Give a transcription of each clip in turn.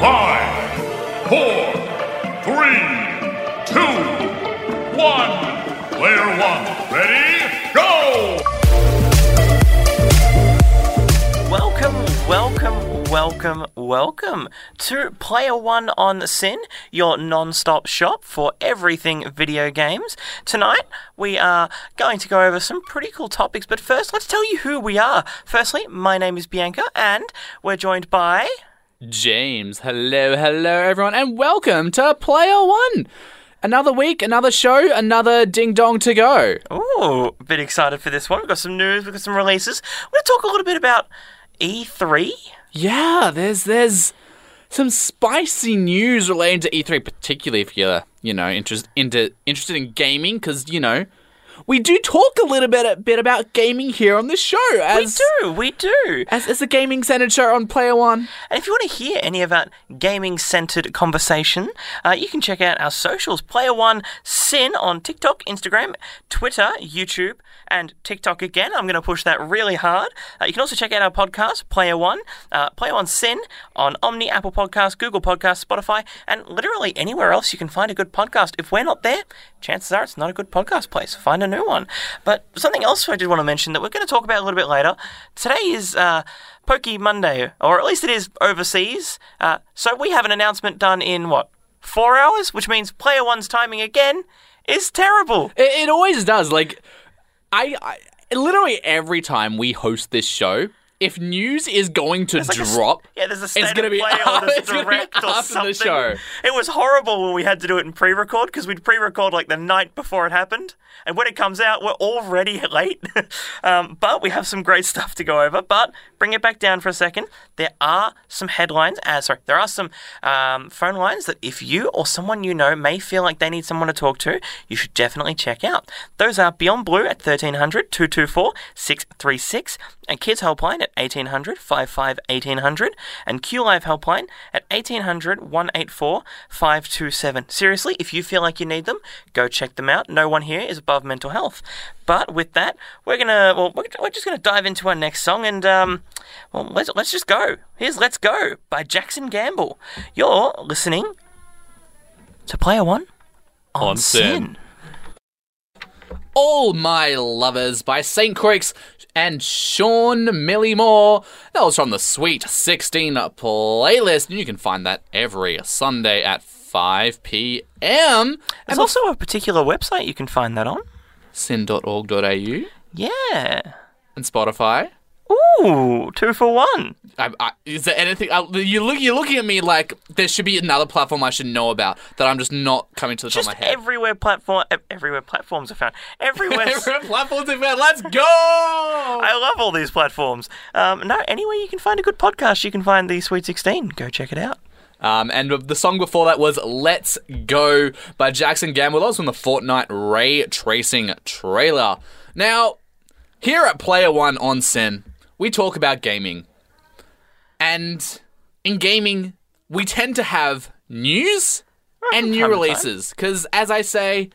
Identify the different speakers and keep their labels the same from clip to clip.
Speaker 1: Five, four, three, two, one. Player one, ready,
Speaker 2: Welcome, welcome, welcome, to Player One on SYN, your non stop shop for everything video games. Tonight, we are going to go over some pretty cool topics, but first, let's tell you who we are. Firstly, my name is Bianca, and we're joined by.
Speaker 3: James. Hello, hello, everyone, and welcome to Player One. Another week, another show, another ding dong to go.
Speaker 2: Ooh, a bit excited for this one. We've got some news, we've got some releases. We're going to talk a little bit about E3.
Speaker 3: Yeah, there's there's some spicy news relating to E3, particularly if you're you know interest, into, interested in gaming, because you know we do talk a little bit a bit about gaming here on this show. As,
Speaker 2: we do, we do.
Speaker 3: As, as a gaming centered show on Player One.
Speaker 2: And if you want to hear any of our gaming centered conversation, uh, you can check out our socials Player One SYN on TikTok, Instagram, Twitter, YouTube, and TikTok again. I'm going to push that really hard. Uh, you can also check out our podcast, Player One, uh, Player One SYN, on Omny, Apple Podcasts, Google Podcasts, Spotify, and literally anywhere else you can find a good podcast. If we're not there, chances are it's not a good podcast place. Find a new one. But something else I did want to mention that we're going to talk about a little bit later. Today is uh, Pokémon Day, or at least it is overseas. Uh, so we have an announcement done in what four hours, which means Player One's timing again is terrible.
Speaker 3: It, it always does. Like, I, I literally every time we host this show, if news is going to
Speaker 2: like a
Speaker 3: drop,
Speaker 2: Yeah, there's a state
Speaker 3: it's gonna be
Speaker 2: play or there's
Speaker 3: it's
Speaker 2: direct or
Speaker 3: after
Speaker 2: something.
Speaker 3: the show.
Speaker 2: It was horrible when we had to do it in pre-record because we'd pre-record like the night before it happened, and when it comes out, we're already late. um, but we have some great stuff to go over. But bring it back down for a second. There are some headlines. Uh, sorry, there are some um, phone lines that if you or someone you know may feel like they need someone to talk to, you should definitely check out. Those are Beyond Blue at 1300 224 636 and Kids Helpline at 1800 55 1800 and Q Live Helpline at 1800 184 527. Seriously, if you feel like you need them, go check them out. No one here is above mental health. But with that, we're gonna well, we're, we're just gonna dive into our next song and um, well, let's let's just go. Here's "Let's Go" by Jackson Gamble. You're listening to Player One on,
Speaker 3: On SYN. All My Lovers by St. Croix and Sean Millymore. That was from the Sweet 16 playlist, and you can find that every Sunday at 5 p.m.
Speaker 2: There's also a particular website you can find that on.
Speaker 3: syn.org.au
Speaker 2: Yeah.
Speaker 3: and Spotify.
Speaker 2: Ooh, two for one.
Speaker 3: I, I, is there anything? I, you look, you're looking at me like there should be another platform I should know about that I'm just not coming to the
Speaker 2: Just
Speaker 3: top of my head.
Speaker 2: everywhere platform, ev- everywhere platforms are found. Everywhere.
Speaker 3: Every platform's event. Let's go!
Speaker 2: I love all these platforms. Um, no, anywhere you can find a good podcast, you can find the Sweet 16. Go check it out.
Speaker 3: Um, and the song before that was "Let's Go" by Jackson Gamble. That was from the Fortnite Ray Tracing trailer. Now, here at Player One on SYN, we talk about gaming, and in gaming, we tend to have news and new
Speaker 2: time to time.
Speaker 3: releases. Because, as I say,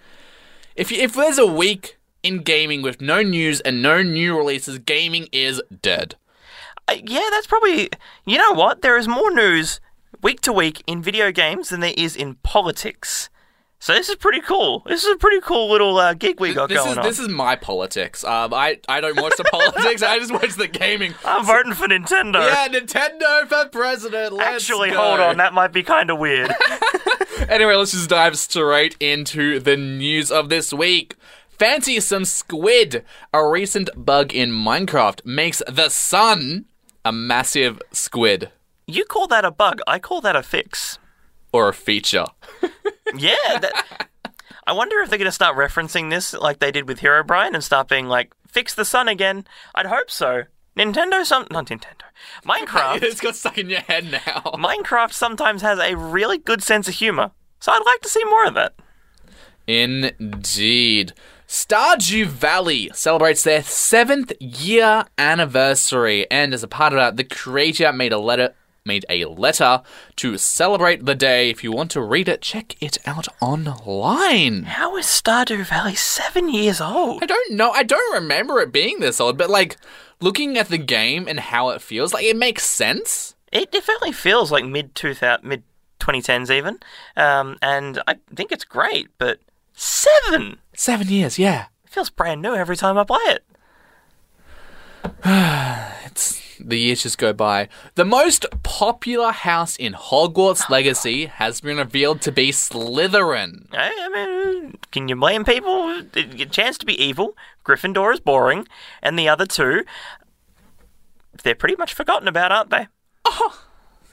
Speaker 3: if you, if there's a week in gaming with no news and no new releases, gaming is dead.
Speaker 2: Uh, yeah, that's probably. You know what? There is more news week to week in video games than there is in politics. So this is pretty cool. This is a pretty cool little uh, gig we got
Speaker 3: This
Speaker 2: going
Speaker 3: is
Speaker 2: on.
Speaker 3: this is my politics. Um, I I don't watch the politics. I just watch the gaming.
Speaker 2: I'm voting for Nintendo.
Speaker 3: Yeah, Nintendo for president. Let's
Speaker 2: Actually,
Speaker 3: go.
Speaker 2: hold on. That might be kind of weird.
Speaker 3: Anyway, let's just dive straight into the news of this week. Fancy some squid. A recent bug in Minecraft makes the sun a massive squid
Speaker 2: you call that a bug. I call that a fix.
Speaker 3: Or a feature.
Speaker 2: Yeah. That, I wonder if they're going to start referencing this like they did with Herobrine and start being like, fix the sun again. I'd hope so. Nintendo, some. Not Nintendo. Minecraft.
Speaker 3: it's got stuck in your head now.
Speaker 2: Minecraft sometimes has a really good sense of humor. So I'd like to see more of that.
Speaker 3: Indeed. Stardew Valley celebrates their seventh year anniversary, and as a part of that, the creator made a letter made a letter to celebrate the day. If you want to read it, check it out online.
Speaker 2: How is Stardew Valley seven years old?
Speaker 3: I don't know. I don't remember it being this old, but like looking at the game and how it feels, like it makes sense.
Speaker 2: It definitely feels like mid 2000, mid 2010s even, um, and I think it's great. But seven
Speaker 3: Seven years, yeah.
Speaker 2: it feels brand new every time I play it.
Speaker 3: It's the years just go by. The most popular house in Hogwarts Legacy has been revealed to be Slytherin.
Speaker 2: I, I mean, can you blame people? A chance to be evil. Gryffindor is boring, and the other two, they're pretty much forgotten about, aren't they?
Speaker 3: Oh,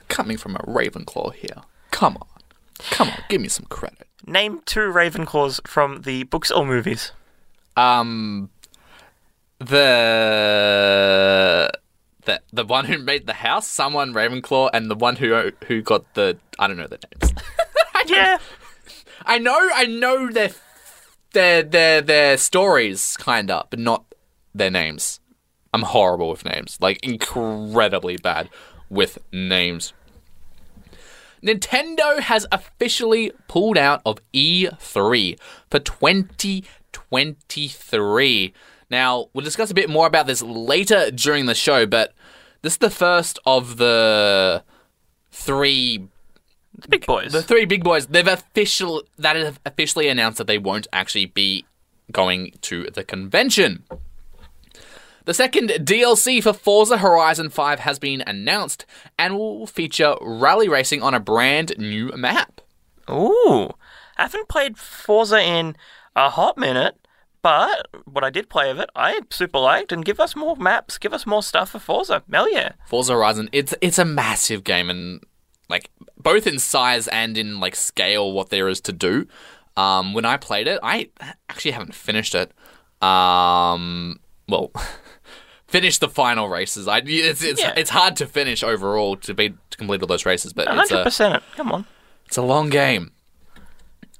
Speaker 3: coming from a Ravenclaw here. Come on. Come on, give me some credit.
Speaker 2: Name two Ravenclaws from the books or movies.
Speaker 3: Um the the the one who made the house, someone Ravenclaw, and the one who who got the I don't know the names.
Speaker 2: Yeah,
Speaker 3: I know I know their their their their stories kinda, but not their names. I'm horrible with names. Like incredibly bad with names. Nintendo has officially pulled out of E3 for 2023. Now, we'll discuss a bit more about this later during the show, but this is the first of the three
Speaker 2: the big boys.
Speaker 3: the three big boys, they've official that have officially announced that they won't actually be going to the convention. The second DLC for Forza Horizon 5 has been announced and will feature rally racing on a brand new map.
Speaker 2: Ooh, I haven't played Forza in a hot minute, but what I did play of it, I super liked. And give us more maps, give us more stuff for Forza. Hell yeah!
Speaker 3: Forza Horizon, it's it's a massive game and like both in size and in like scale what there is to do. Um, when I played it, I actually haven't finished it. Um, well, finished the final races. I it's it's,
Speaker 2: Yeah.
Speaker 3: it's hard to finish overall to be to complete all those races, but it's
Speaker 2: hundred
Speaker 3: a
Speaker 2: percent. Come on.
Speaker 3: it's a long game.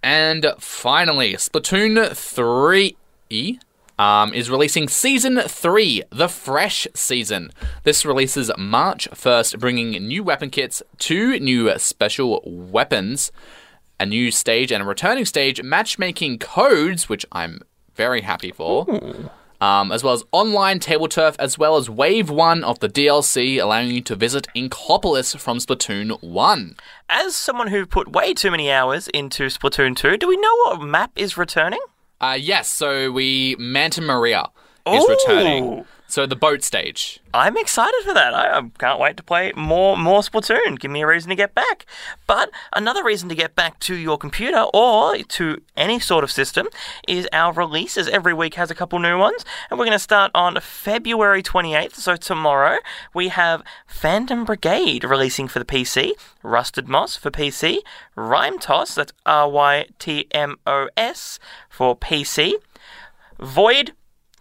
Speaker 3: And finally, Splatoon 3 um, is releasing Season 3, the Fresh Season. This releases March 1st, bringing new weapon kits, two new special weapons, a new stage, and a returning stage, matchmaking codes, which I'm very happy for. Um, as well as online table turf, as well as Wave 1 of the DLC, allowing you to visit Inkopolis from Splatoon 1.
Speaker 2: As someone who put way too many hours into Splatoon 2, do we know what map is returning?
Speaker 3: Uh, yes, so we Manta Maria is returning. So the boat stage.
Speaker 2: I'm excited for that. I, I can't wait to play more more Splatoon. Give me a reason to get back. But another reason to get back to your computer or to any sort of system is our releases. Every week has a couple new ones, and we're going to start on February 28th. So tomorrow we have Phantom Brigade releasing for the PC, Rusted Moss for PC, Rytmos that's R Y T M O S for PC, Void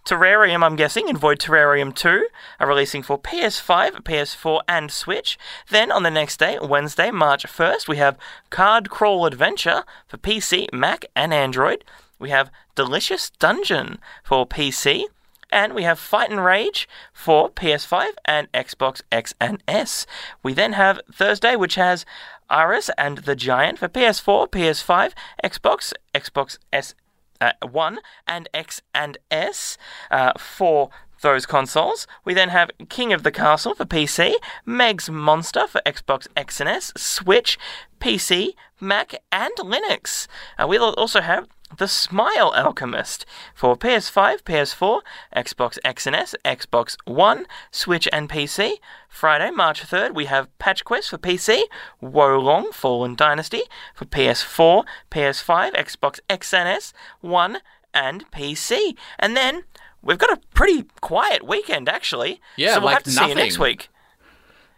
Speaker 2: Terrarium, I'm guessing, and Void Terrarium 2 are releasing for PS5, PS4, and Switch. Then on the next day, Wednesday, March 1st, we have Card Crawl Adventure for PC, Mac, and Android. We have Delicious Dungeon for PC. And we have Fight and Rage for PS5 and Xbox X and S. We then have Thursday, which has Iris and the Giant for PS4, PS5, Xbox, Xbox S uh, 1 and X and S uh, for those consoles. We then have King of the Castle for PC, Meg's Monster for Xbox X and S, Switch, PC, Mac, and Linux. Uh, we'll also have The Smile Alchemist for PS5, PS4, Xbox X and S, Xbox One, Switch, and PC. Friday, March 3rd, we have Patch Quest for PC, Wo Long Fallen Dynasty for PS4, PS5, Xbox X and S, One, and PC. And then we've got a pretty quiet weekend, actually.
Speaker 3: Yeah,
Speaker 2: so we'll
Speaker 3: like
Speaker 2: have to see you next
Speaker 3: nothing.
Speaker 2: week.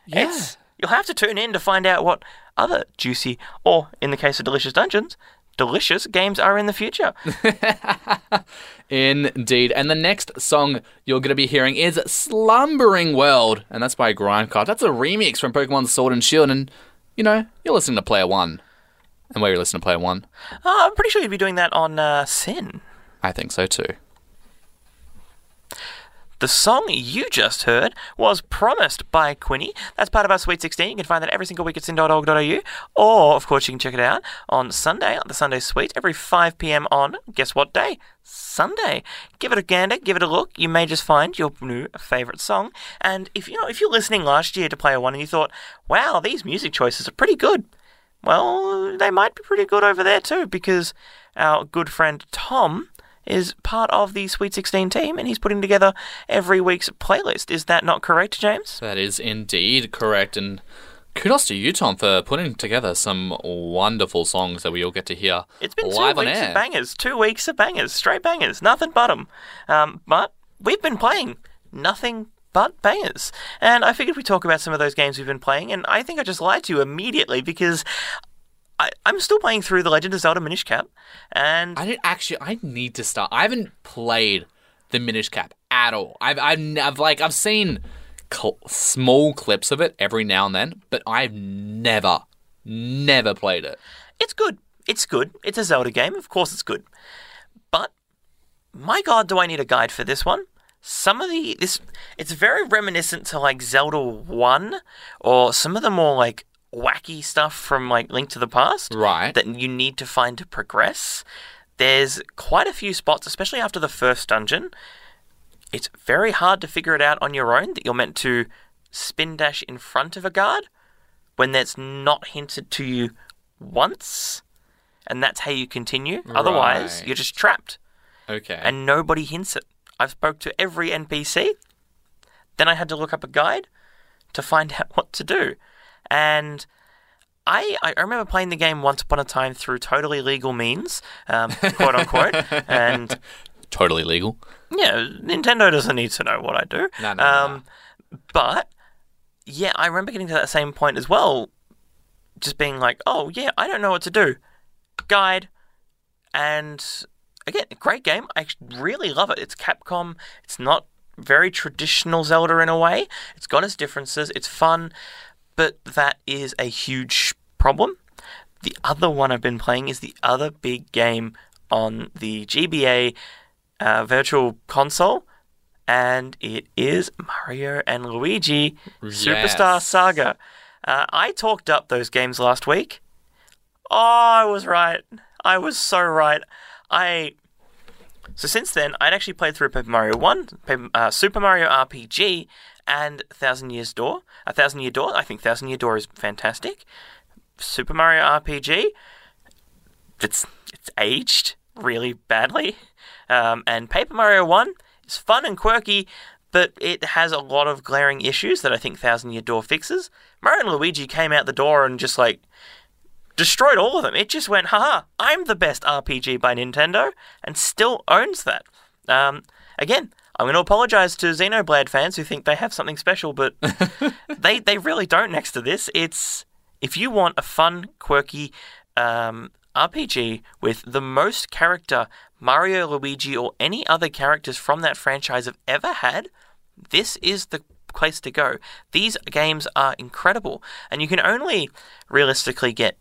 Speaker 2: It's, you'll have to tune in to find out what other juicy, or in the case of Delicious Dungeons, delicious games are in the future.
Speaker 3: Indeed. And the next song you're going to be hearing is Slumbering World, and that's by Grindcart. That's a remix from Pokemon Sword and Shield, and, you know, you're listening to Player One. And where you're listening to Player One,
Speaker 2: Oh, I'm pretty sure you'd be doing that on uh, SYN.
Speaker 3: I think so too.
Speaker 2: The song you just heard was Promised by Quinny. That's part of our Sweet 16. You can find that every single week at syn.org.au. Or, of course, you can check it out on Sunday, on the Sunday Sweet, every 5 p.m. on, guess what day? Sunday. Give it a gander, give it a look. You may just find your new favourite song. And if you know, if you're listening last year to Player One and you thought, wow, these music choices are pretty good, well, they might be pretty good over there too, because our good friend Tom is part of the Sweet 16 team and he's putting together every week's playlist. Is that not correct, James?
Speaker 3: That is indeed correct. And kudos to you, Tom, for putting together some wonderful songs that we all get to hear
Speaker 2: It's been
Speaker 3: live
Speaker 2: two
Speaker 3: on
Speaker 2: weeks
Speaker 3: air.
Speaker 2: of bangers, two weeks of bangers, straight bangers, nothing but 'em. Um, but we've been playing nothing but bangers. And I figured we'd talk about some of those games we've been playing, and I think I just lied to you immediately because I, I'm still playing through The Legend of Zelda Minish Cap, and
Speaker 3: I didn't actually. I need to start. I haven't played the Minish Cap at all. I've, I've, I've like, I've seen cl- small clips of it every now and then, but I've never, never played it.
Speaker 2: It's good. It's good. It's a Zelda game. Of course it's good. But my god, do I need a guide for this one? Some of the this it's very reminiscent to like Zelda 1 or some of the more like wacky stuff from like Link to the Past
Speaker 3: Right.
Speaker 2: that you need to find to progress. There's quite a few spots, especially after the first dungeon. It's very hard to figure it out on your own that you're meant to spin dash in front of a guard when that's not hinted to you once, and that's how you continue. Otherwise, you're just trapped,
Speaker 3: Okay.
Speaker 2: and nobody hints it. I've spoke to every NPC. Then I had to look up a guide to find out what to do, and. I, I remember playing the game once upon a time through totally legal means, um, quote unquote, and
Speaker 3: totally legal.
Speaker 2: yeah, Nintendo doesn't need to know what I do.
Speaker 3: No, no, no,
Speaker 2: um, But yeah, I remember getting to that same point as well, just being like, "Oh yeah, I don't know what to do." Guide, and again, great game. I really love it. It's Capcom. It's not very traditional Zelda in a way. It's got its differences. It's fun, but that is a huge problem. The other one I've been playing is the other big game on the GBA uh, Virtual Console, and it is Mario and Luigi Superstar Saga. Uh, I talked up those games last week. Oh, I was right. I was so right. I so since then, I'd actually played through Paper Mario One, Paper, uh, Super Mario RPG, and Thousand Years Door. A Thousand Year Door. I think Thousand Year Door is fantastic. Super Mario RPG. It's it's aged really badly, um, and Paper Mario One is fun and quirky, but it has a lot of glaring issues that I think Thousand Year Door fixes. Mario and Luigi came out the door and just like destroyed all of them. It just went, haha, I'm the best RPG by Nintendo, and still owns that. Um, again, I'm going to apologize to Xenoblade fans who think they have something special, but they they really don't. Next to this, it's if you want a fun, quirky um, RPG with the most character Mario, Luigi, or any other characters from that franchise have ever had, this is the place to go. These games are incredible, and you can only realistically get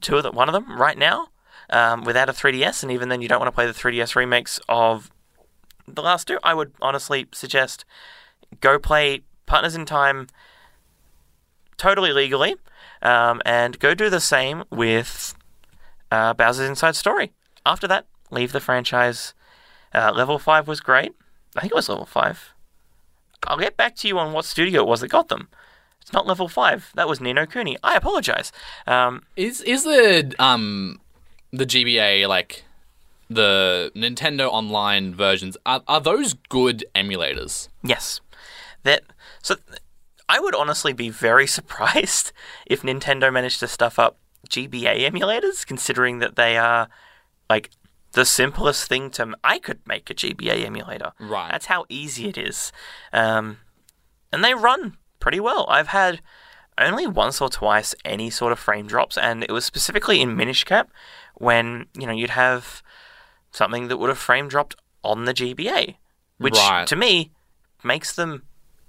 Speaker 2: two of them, one of them right now, um, without a 3DS, and even then, you don't want to play the 3DS remakes of the last two. I would honestly suggest go play Partners in Time totally legally, um, and go do the same with uh, Bowser's Inside Story. After that, leave the franchise. Uh, level 5 was great. I think it was level 5. I'll get back to you on what studio it was that got them. It's not level 5. That was Ni no Kuni. I apologize. Um,
Speaker 3: Is is the um the GBA like the Nintendo Online versions are, are those good emulators?
Speaker 2: Yes. That so I would honestly be very surprised if Nintendo managed to stuff up GBA emulators considering that they are like the simplest thing to I could make a GBA emulator.
Speaker 3: Right.
Speaker 2: That's how easy it is. Um, and they run pretty well. I've had only once or twice any sort of frame drops and it was specifically in Minish Cap when, you know, you'd have something that would have frame dropped on the GBA, which
Speaker 3: Right.
Speaker 2: to me makes them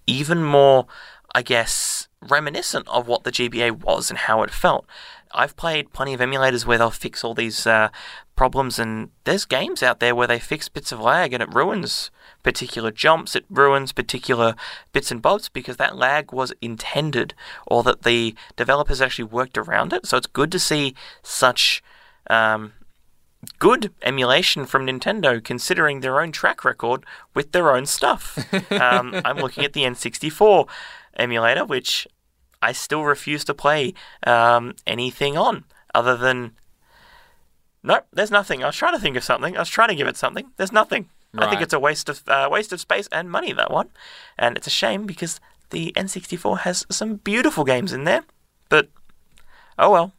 Speaker 2: even more, I guess, reminiscent of what the GBA was and how it felt. I've played plenty of emulators where they'll fix all these uh, problems, and there's games out there where they fix bits of lag and it ruins particular jumps, it ruins particular bits and bobs because that lag was intended or that the developers actually worked around it. So it's good to see such. Um, good emulation from Nintendo, considering their own track record with their own stuff. um, I'm looking at the N64 emulator, which I still refuse to play um, anything on other than. Nope, there's nothing. I was trying to think of something. I was trying to give it something. There's nothing. I think it's a waste of uh, waste of space and money that one, and it's a shame because the N64 has some beautiful games in there. But oh well.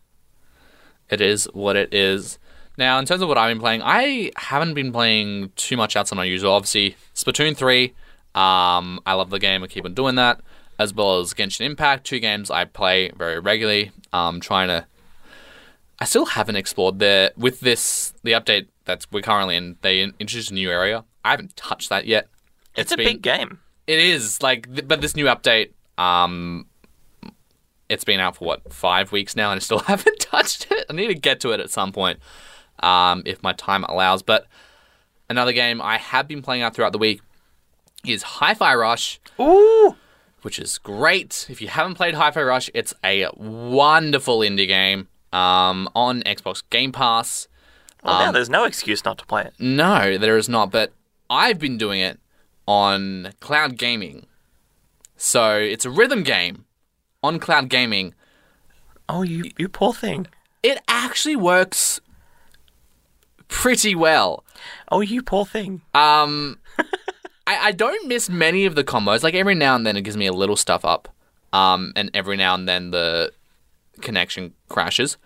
Speaker 3: It is what it is. Now, in terms of what I've been playing, I haven't been playing too much outside my usual. Obviously, Splatoon 3, um, I love the game, I keep on doing that, as well as Genshin Impact, two games I play very regularly. Um, trying to. I still haven't explored there with this the update that we're currently in. They introduced a new area. I haven't touched that yet.
Speaker 2: It's, a
Speaker 3: been-
Speaker 2: big game.
Speaker 3: It is like, th- but this new update, um, it's been out for what five weeks now, and I still haven't touched it. I need to get to it at some point, um, if my time allows. But another game I have been playing out throughout the week is Hi-Fi Rush,
Speaker 2: Ooh.
Speaker 3: which is great. If you haven't played Hi-Fi Rush, it's a wonderful indie game um, on Xbox Game Pass.
Speaker 2: Well,
Speaker 3: Um,
Speaker 2: now there's no excuse not to play it.
Speaker 3: No, there is not, but I've been doing it on cloud gaming. So it's a rhythm game on cloud gaming.
Speaker 2: Oh, you you poor thing.
Speaker 3: It actually works pretty well.
Speaker 2: Oh, you poor thing.
Speaker 3: Um, I, I don't miss many of the combos. Like every now and then, it gives me a little stuff up. Um, and every now and then the connection crashes.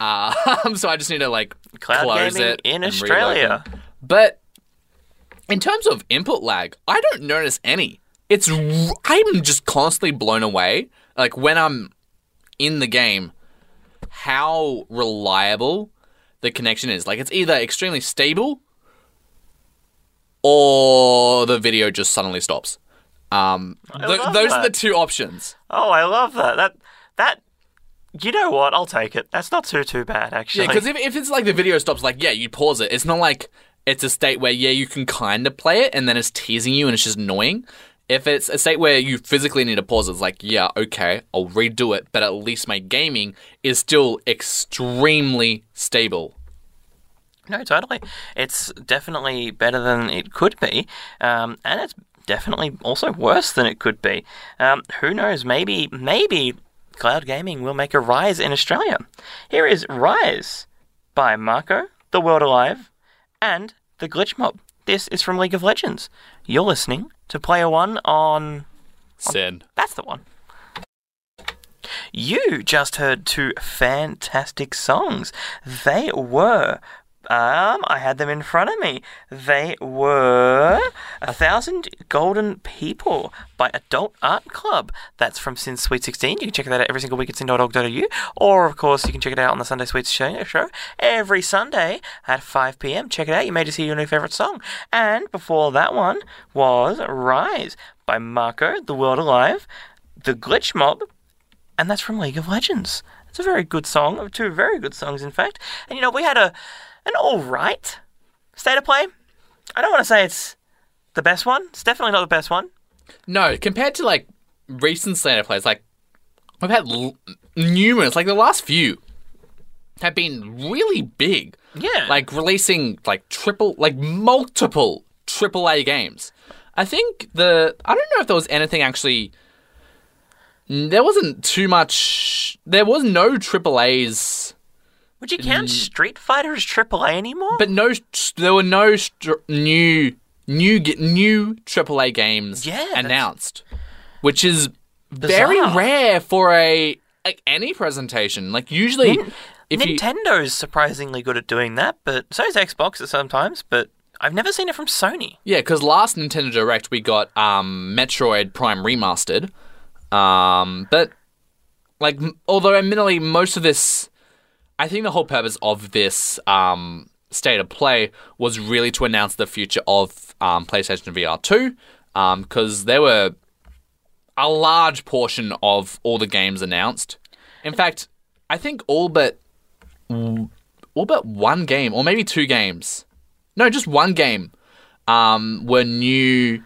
Speaker 3: Uh, so I just need to like
Speaker 2: Cloud
Speaker 3: close
Speaker 2: gaming
Speaker 3: it
Speaker 2: in Australia.
Speaker 3: But in terms of input lag, I don't notice any. It's I'm just constantly blown away. Like when I'm in the game, how reliable the connection is. Like it's either extremely stable or the video just suddenly stops. Um, th- those are the two options.
Speaker 2: Oh, I love that. That that. You know what? I'll take it. That's not too too bad actually.
Speaker 3: Yeah, because if, if it's like the video stops, like, yeah, you pause it. It's not like it's a state where, yeah, you can kind of play it and then it's teasing you and it's just annoying. If it's a state where you physically need to pause, it's like, yeah, okay, I'll redo it, but at least my gaming is still extremely stable.
Speaker 2: No, totally. It's definitely better than it could be, um, and it's definitely also worse than it could be. Um, who knows? Maybe, maybe cloud gaming will make a rise in Australia. Here is Rise by Mako, The Word Alive, and The Glitch Mob. This is from League of Legends. You're listening to Player One on.
Speaker 3: SYN.
Speaker 2: That's the one. You just heard two fantastic songs. They were. Um, I had them in front of me. They were A Thousand Golden People by Adult Art Club. That's from SYN Sweet 16. You can check that out every single week at syn.org.au. Or, of course, you can check it out on the Sunday Sweets show, show every Sunday at 5 p.m. Check it out. You may just hear your new favorite song. And before that one was Rise by Mako, The Word Alive, The Glitch Mob, and that's from League of Legends. It's a very good song, two very good songs, in fact. And you know, we had a an all right state of play. I don't want to say it's the best one. It's definitely not the best one.
Speaker 3: No, compared to like recent State of Plays, like we've had l- numerous, like the last few have been really big.
Speaker 2: Yeah.
Speaker 3: Like releasing like triple, like multiple triple A games. I think the I don't know if there was anything actually. There wasn't too much. There was no triple A's,
Speaker 2: Would you count Street Fighter as AAA anymore?
Speaker 3: but no. There were no str- new new new triple A games
Speaker 2: Yeah,
Speaker 3: announced, which is very rare for a like any presentation. Like usually, if you
Speaker 2: Nintendo's surprisingly good at doing that, but so is Xbox sometimes. But I've never seen it from Sony.
Speaker 3: Yeah, because last Nintendo Direct we got um, Metroid Prime Remastered, um, but like, although admittedly most of this, I think the whole purpose of this um, state of play was really to announce the future of um, PlayStation VR two, because there were a large portion of all the games announced. In fact, I think all but all but one game, or maybe two games. No, just one game. Um, were new.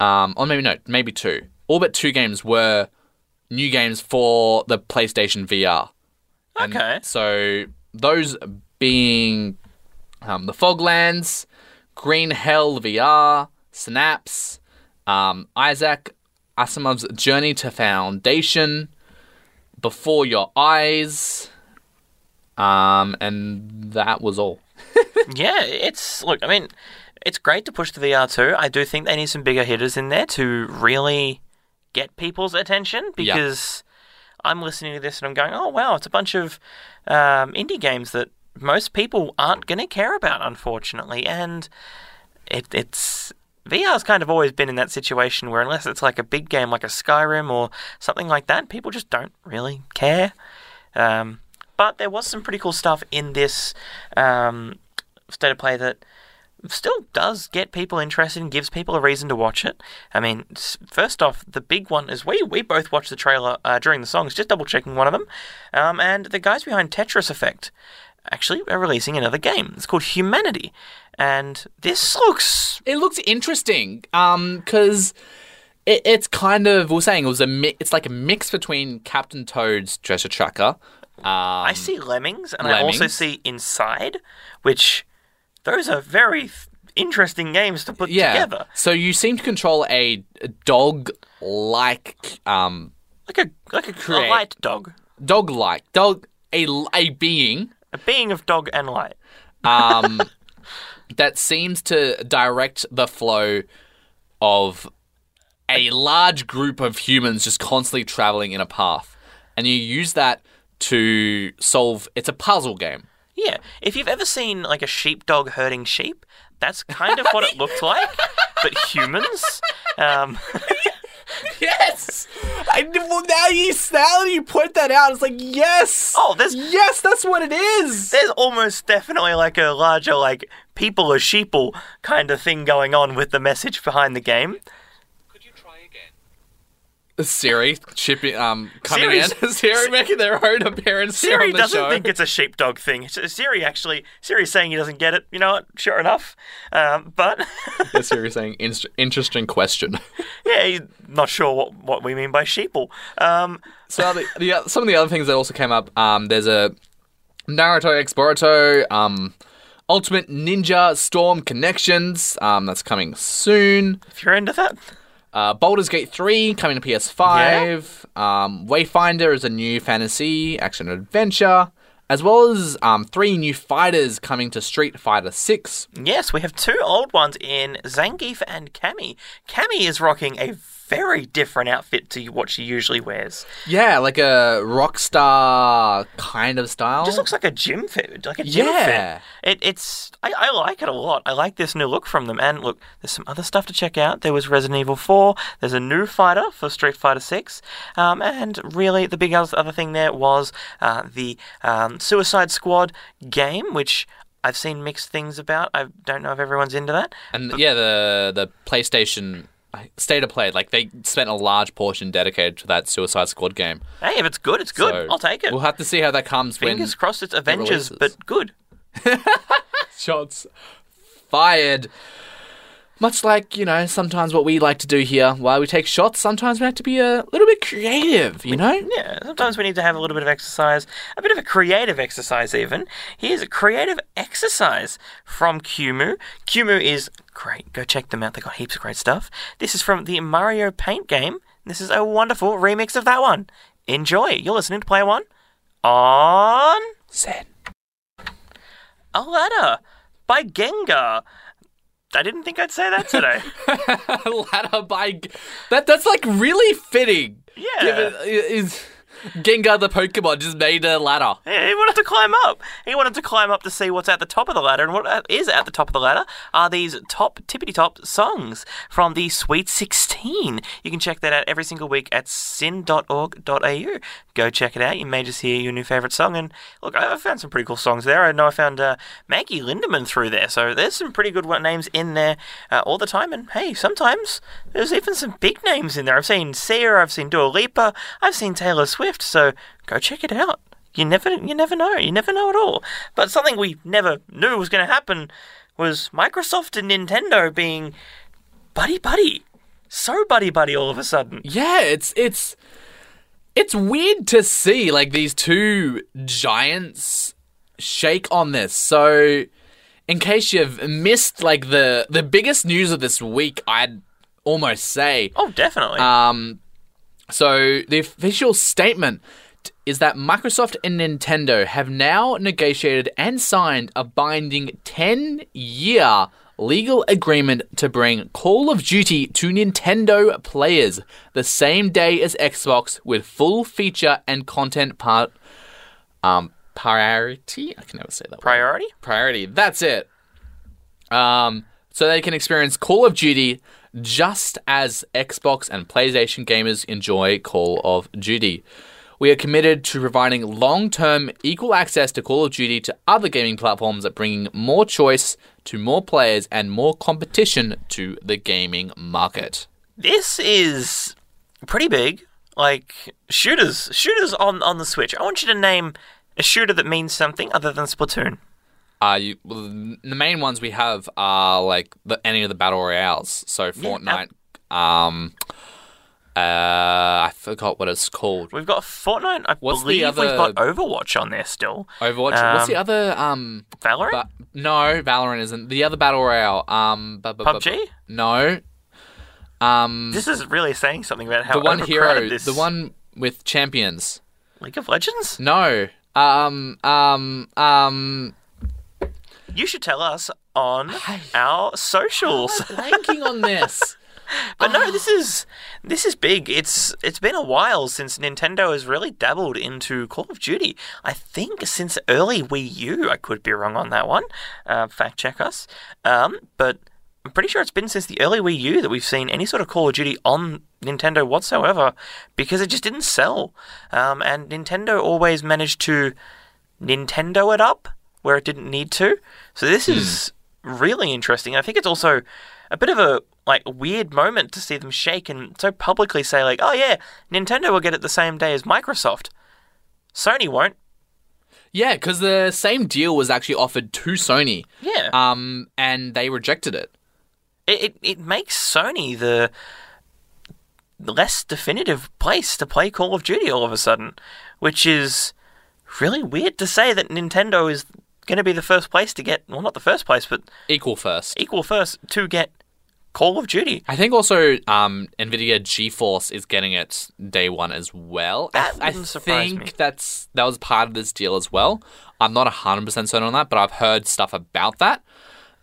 Speaker 3: Um, or maybe no, maybe two. All but two games were new games for the PlayStation VR. And
Speaker 2: Okay.
Speaker 3: So those being um, the Foglands, Green Hell VR, Synapse, um, Isaac Asimov's Journey to Foundation, Before Your Eyes, um, and that was all.
Speaker 2: Yeah, it's look. I mean, it's great to push the VR too. I do think they need some bigger hitters in there to really get people's attention because I'm listening to this and I'm going, oh wow, it's a bunch of um, indie games that most people aren't going to care about, unfortunately, and it, it's. VR's kind of always been in that situation where unless it's like a big game like a Skyrim or something like that, people just don't really care. Um, but there was some pretty cool stuff in this um, state of play that still does get people interested and gives people a reason to watch it. I mean, first off, the big one is we we both watched the trailer uh, during the songs, just double checking one of them, um, and the guys behind Tetris Effect actually are releasing another game. It's called Humanity, and this looks
Speaker 3: It looks interesting, um, because it, it's kind of we we're saying it was a mi- it's like a mix between Captain Toad's Treasure Tracker. Um,
Speaker 2: I see lemmings, and I also see Inside, which those are very th- interesting games to put
Speaker 3: yeah.
Speaker 2: together.
Speaker 3: So you seem to control a dog-like, um,
Speaker 2: Like a like a, a light dog,
Speaker 3: dog-like dog a a being
Speaker 2: a being of dog and light.
Speaker 3: um, that seems to direct the flow of a large group of humans just constantly traveling in a path. And you use that to solve it's a puzzle game.
Speaker 2: Yeah, if you've ever seen like a sheepdog herding sheep, that's kind of what it looked like, but humans. Um,
Speaker 3: Yes. I, well, now you now you point that out. It's like yes.
Speaker 2: Oh, there's-
Speaker 3: yes. That's what it is.
Speaker 2: there's almost definitely like a larger like people or sheeple kind of thing going on with the message behind the game.
Speaker 3: Siri shipping um coming
Speaker 2: Siri's-
Speaker 3: in. Siri making their own appearance
Speaker 2: Siri
Speaker 3: on the
Speaker 2: doesn't
Speaker 3: show.
Speaker 2: think it's a sheepdog thing. Siri actually, Siri's saying he doesn't get it. You know what? Sure enough. Um, but
Speaker 3: That's Siri saying "Inst- interesting question.
Speaker 2: yeah, he's not sure what, what we mean by sheeple. Um,
Speaker 3: So the, the some of the other things that also came up, um, there's a Naruto X Boruto, um, Ultimate Ninja Storm Connections, um, that's coming soon.
Speaker 2: if you're into that,
Speaker 3: Uh, Baldur's Gate 3 coming to PS5. Um, Wayfinder is a new fantasy action adventure, as well as um, three new fighters coming to Street Fighter 6.
Speaker 2: yes, we have two old ones in Zangief and Cammy. Cammy is rocking a very different outfit to what she usually wears.
Speaker 3: Yeah, like a rockstar kind of style.
Speaker 2: just looks like a gym fit, like a gym
Speaker 3: Yeah.
Speaker 2: fit. It, it's I, I like it a lot. I like this new look from them. And look, there's some other stuff to check out. There was Resident Evil 4. There's a new fighter for Street Fighter 6. Um, and really, the big other other thing there was uh, the um, Suicide Squad game, which I've seen mixed things about. I don't know if everyone's into that.
Speaker 3: And yeah, the the PlayStation state of play, like they spent a large portion dedicated to that Suicide Squad game.
Speaker 2: Hey, if it's good, it's good.
Speaker 3: So
Speaker 2: I'll take it.
Speaker 3: We'll have to see how that comes
Speaker 2: Fingers crossed it's Avengers,
Speaker 3: releases.
Speaker 2: but good.
Speaker 3: shots fired. Much like, you know, sometimes what we like to do here, while we take shots, sometimes we have to be a little bit creative, you know?
Speaker 2: Yeah, sometimes we need to have a little bit of exercise, a bit of a creative exercise, even. Here's a creative exercise from Kumu. Kumu is great. Go check them out. they've got heaps of great stuff. This is from the Mario Paint game. This is a wonderful remix of that one. Enjoy. You're listening to Player One on
Speaker 3: Zen.
Speaker 2: A Ladder by Gengar. I didn't think I'd say that today.
Speaker 3: Ladder by. That, that's like really fitting.
Speaker 2: Yeah.
Speaker 3: Given, is Gengar the Pokemon just made a ladder.
Speaker 2: He wanted to climb up. He wanted to climb up to see what's at the top of the ladder, and what is at the top of the ladder are these top tippity top songs from the Sweet 16. You can check that out every single week at syn.org.au. Go check it out. You may just hear your new favourite song. And look, I I found some pretty cool songs there. I know I found uh, Maggie Lindemann through there, so there's some pretty good names in there uh, all the time. And hey, sometimes there's even some big names in there. I've seen Sia, I've seen Dua Lipa, I've seen Taylor Swift, so go check it out. you never you never know. You never know at all. But something we never knew was going to happen was Microsoft and Nintendo being buddy buddy, so buddy buddy all of a sudden.
Speaker 3: Yeah, it's it's it's weird to see like these two giants shake on this. So, in case you've missed like the the biggest news of this week, I'd almost say
Speaker 2: Oh, definitely.
Speaker 3: Um, so the official statement is that Microsoft and Nintendo have now negotiated and signed a binding 10-year legal agreement to bring Call of Duty to Nintendo players the same day as Xbox with full feature and content part um priority. I can never say that. word
Speaker 2: Priority.
Speaker 3: priority. That's it. Um, so they can experience Call of Duty just as Xbox and PlayStation gamers enjoy Call of Duty. We are committed to providing long term equal access to Call of Duty to other gaming platforms bringing more choice to more players and more competition to the gaming market.
Speaker 2: This is pretty big. Like shooters, shooters on on the Switch. I want you to name a shooter that means something other than Splatoon.
Speaker 3: Uh, you, the main ones we have are like the, any of the battle royales. So Fortnite. Um, uh, I forgot what it's called.
Speaker 2: We've got Fortnite. I
Speaker 3: What's the
Speaker 2: believe we've got Overwatch on there still.
Speaker 3: Overwatch. What's the
Speaker 2: Um,
Speaker 3: other? Um,
Speaker 2: Valorant.
Speaker 3: ba- no, Valorant isn't. The other battle royale. Um, bu- bu- bu-
Speaker 2: PUBG?
Speaker 3: No. Um,
Speaker 2: This is really saying something about how
Speaker 3: the one
Speaker 2: overcrowded
Speaker 3: hero,
Speaker 2: this
Speaker 3: the one with champions.
Speaker 2: League of Legends.
Speaker 3: No. Um, um, um.
Speaker 2: You should tell us on our socials.
Speaker 3: Blanking on this.
Speaker 2: But no, this is this is big. It's it's been a while since Nintendo has really dabbled into Call of Duty. I think since early Wii U. I could be wrong on that one. Uh, fact check us. Um, but I'm pretty sure it's been since the early Wii U that we've seen any sort of Call of Duty on Nintendo whatsoever, because it just didn't sell. Um, and Nintendo always managed to Nintendo it up where it didn't need to. So this is really interesting. I think it's also a bit of a like weird moment to see them shake and so publicly say like, "Oh yeah, Nintendo will get it the same day as Microsoft. Sony won't."
Speaker 3: Yeah, because the same deal was actually offered to Sony.
Speaker 2: Yeah.
Speaker 3: Um, and they rejected it.
Speaker 2: it, it, it makes Sony the less definitive place to play Call of Duty all of a sudden, which is really weird to say that Nintendo is going to be the first place to get, well, not the first place, but
Speaker 3: Equal first.
Speaker 2: equal first to get Call of Duty.
Speaker 3: I think also um, Nvidia GeForce is getting it day one as well. I-
Speaker 2: That
Speaker 3: I,
Speaker 2: wouldn't surprise
Speaker 3: think
Speaker 2: me.
Speaker 3: that's that was part of this deal as well. I'm not hundred percent certain on that, but I've heard stuff about that.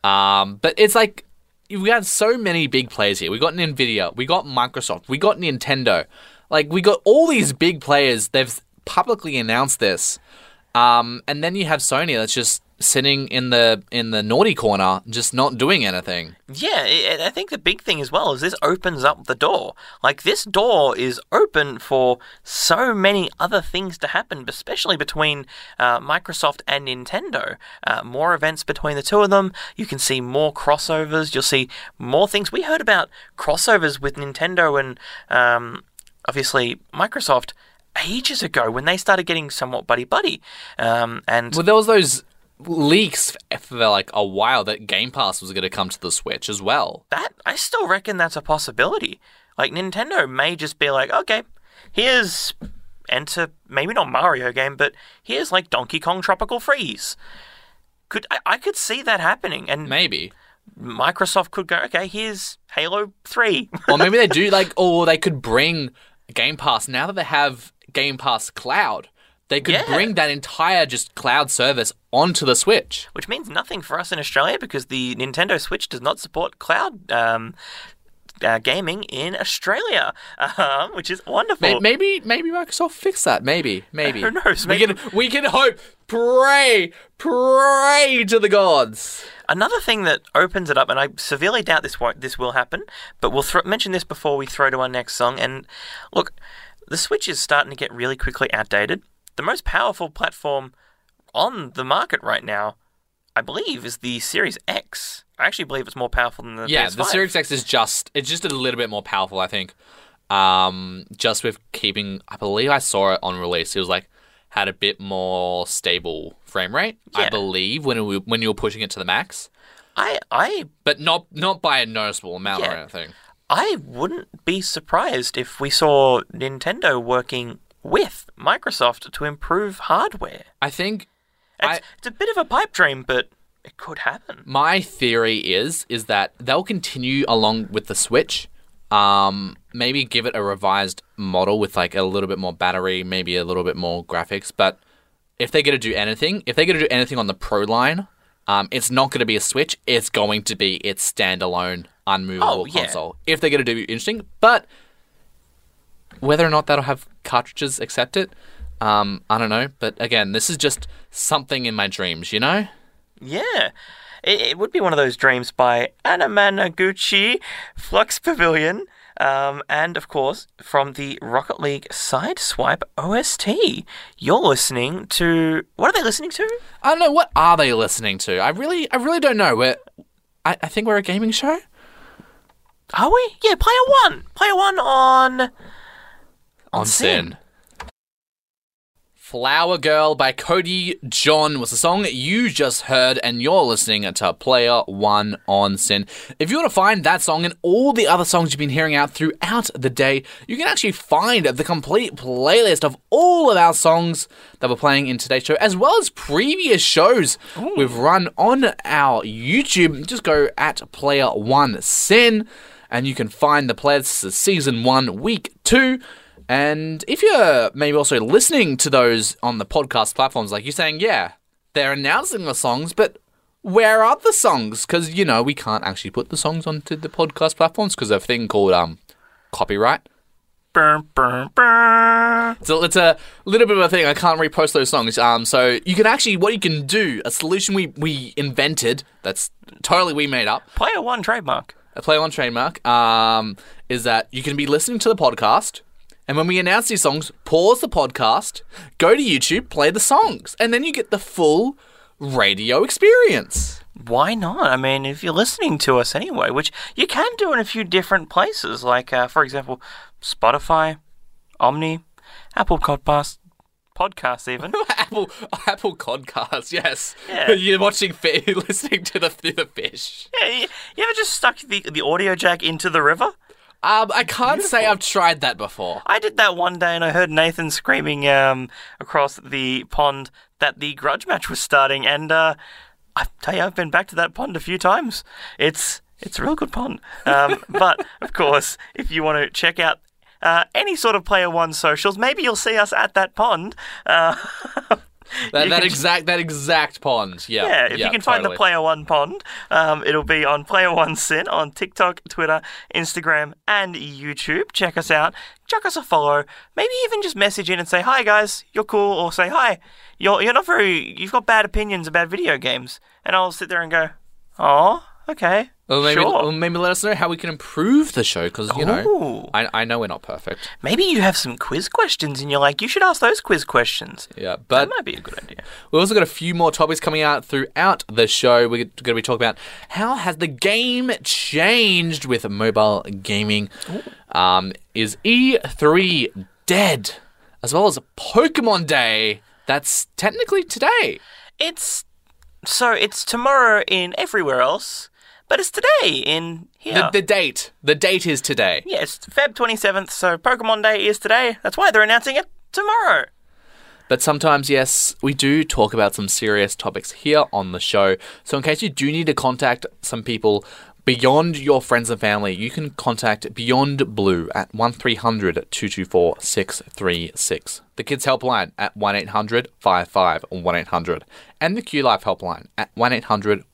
Speaker 3: Um, but it's like we got so many big players here. We got Nvidia, we got Microsoft, we got Nintendo. Like we got all these big players. They've publicly announced this, um, and then you have Sony that's just sitting in the in the naughty corner, just not doing anything.
Speaker 2: Yeah, I think the big thing as well is this opens up the door. Like, this door is open for so many other things to happen, especially between uh, Microsoft and Nintendo. Uh, more events between the two of them. You can see more crossovers. You'll see more things. We heard about crossovers with Nintendo and um, obviously Microsoft ages ago when they started getting somewhat buddy buddy. Um, and
Speaker 3: Well, there was those leaks for like a while that Game Pass was going to come to the Switch as well.
Speaker 2: that I still reckon that's a possibility. Like Nintendo may just be like, okay, here's enter maybe not Mario game, but here's like Donkey Kong Tropical Freeze. Could I, I could see that happening, and
Speaker 3: Maybe.
Speaker 2: Microsoft could go, okay, here's Halo Three.
Speaker 3: or maybe they do like, or they could bring Game Pass now that they have Game Pass Cloud. They could
Speaker 2: Yeah.
Speaker 3: bring that entire just cloud service onto the Switch.
Speaker 2: which means nothing for us in Australia because the Nintendo Switch does not support cloud um, uh, gaming in Australia, um, which is wonderful.
Speaker 3: May- Maybe, maybe Microsoft fix that. Maybe, maybe.
Speaker 2: Who knows?
Speaker 3: We can, we can hope, pray, pray to the gods.
Speaker 2: Another thing that opens it up, and I severely doubt this won't, this will happen, but we'll thro- mention this before we throw to our next song. And look, the Switch is starting to get really quickly outdated. The most powerful platform on the market right now, I believe, is the Series X. I actually believe it's more powerful than the
Speaker 3: Yeah,
Speaker 2: PS5.
Speaker 3: the Series X is just it's just a little bit more powerful, I think. Um, just with keeping, I believe I saw it on release. It was like had a bit more stable frame rate.
Speaker 2: yeah.
Speaker 3: I believe when we, when you were pushing it to the max,
Speaker 2: I I
Speaker 3: but not not by a noticeable amount or anything.
Speaker 2: I wouldn't be surprised if we saw Nintendo working with Microsoft to improve hardware.
Speaker 3: I think
Speaker 2: It's,
Speaker 3: I-
Speaker 2: it's a bit of a pipe dream, but it could happen.
Speaker 3: my theory is is that they'll continue along with the Switch. Um, maybe give it a revised model with like a little bit more battery, maybe a little bit more graphics. But if they're going to do anything, if they're going to do anything on the Pro line, um, it's not going to be a Switch. It's going to be its standalone, unmovable
Speaker 2: Oh, yeah.
Speaker 3: console. If they're going to do interesting, but whether or not that'll have cartridges accept it, um, I don't know. But again, this is just something in my dreams, you know.
Speaker 2: Yeah. It, it would be one of those dreams by Anamanaguchi, Flux Pavilion, um, and of course from the Rocket League Sideswipe OST. You're listening to. What are they listening to?
Speaker 3: I don't know what are they listening to. I really, I really don't know. We're, I, I think we're a gaming show.
Speaker 2: Are we? Yeah, Player One. Player One on.
Speaker 3: On SYN. Flower Girl by Cody John was the song you just heard, and you're listening to Player One on SYN. If you want to find that song and all the other songs you've been hearing out throughout the day, you can actually find the complete playlist of all of our songs that we're playing in today's show, as well as previous shows we've run on our YouTube. Just go at Player One SYN, and you can find the playlist season one, week two. And if you're maybe also listening to those on the podcast platforms, like you're saying, yeah, they're announcing the songs, but where are the songs? Because, you know, we can't actually put the songs onto the podcast platforms because of a thing called um, copyright.
Speaker 2: Burr, burr, burr.
Speaker 3: So it's a little bit of a thing. I can't repost those songs. Um, so you can actually, what you can do, a solution we, we invented that's totally we made up,
Speaker 2: Player One trademark.
Speaker 3: a play one trademark, um, is that you can be listening to the podcast, and when we announce these songs, pause the podcast, go to YouTube, play the songs, and then you get the full radio experience.
Speaker 2: Why not? I mean, if you're listening to us anyway, which you can do in a few different places, like, uh, for example, Spotify, Omny, Apple Podcasts, podcasts even.
Speaker 3: Apple Apple Podcast, yes.
Speaker 2: Yeah.
Speaker 3: You're watching, listening to the the fish.
Speaker 2: yeah, you, you ever just stuck the, the audio jack into the river?
Speaker 3: Um, I can't say I've tried that before.
Speaker 2: I did that one day and I heard Nathan screaming um, across the pond that the grudge match was starting, and uh, I tell you, I've been back to that pond a few times. It's it's a real good pond. Um, but of course, if you want to check out uh, any sort of Player One socials, maybe you'll see us at that pond. Uh,
Speaker 3: That, that exact that exact pond. Yeah.
Speaker 2: yeah, if you can find the. Player One pond, um, it'll be on Player One SYN on TikTok, Twitter, Instagram, and YouTube. Check us out. Chuck us a follow. Maybe even just message in and say, "Hi guys, you're cool," or say, "Hi, you're you're not very. You've got bad opinions about video games," and I'll sit there and go, "Oh, okay,
Speaker 3: Or maybe,
Speaker 2: sure."
Speaker 3: or maybe let us know how we can improve the show because you know I, I know we're not perfect.
Speaker 2: Maybe you have some quiz questions, and you're like, "You should ask those quiz questions."
Speaker 3: Yeah, but That
Speaker 2: might be a good idea.
Speaker 3: We've also got a few more topics coming out throughout the show. We're going to be talking about how has the game changed with mobile gaming. Um, is E3 dead? As well as Pokemon Day. That's technically today.
Speaker 2: It's so it's tomorrow in everywhere else, but it's today in here.
Speaker 3: The, the date. The date is today.
Speaker 2: Yeah, Feb 27th, so Pokemon Day is today. That's why they're announcing it tomorrow.
Speaker 3: But sometimes, yes, we do talk about some serious topics here on the show. So, in case you do need to contact some people beyond your friends and family, you can contact Beyond Blue at 1300 224 636. The Kids Helpline at 1 800 55 1800. And the Q Life Helpline at 1 800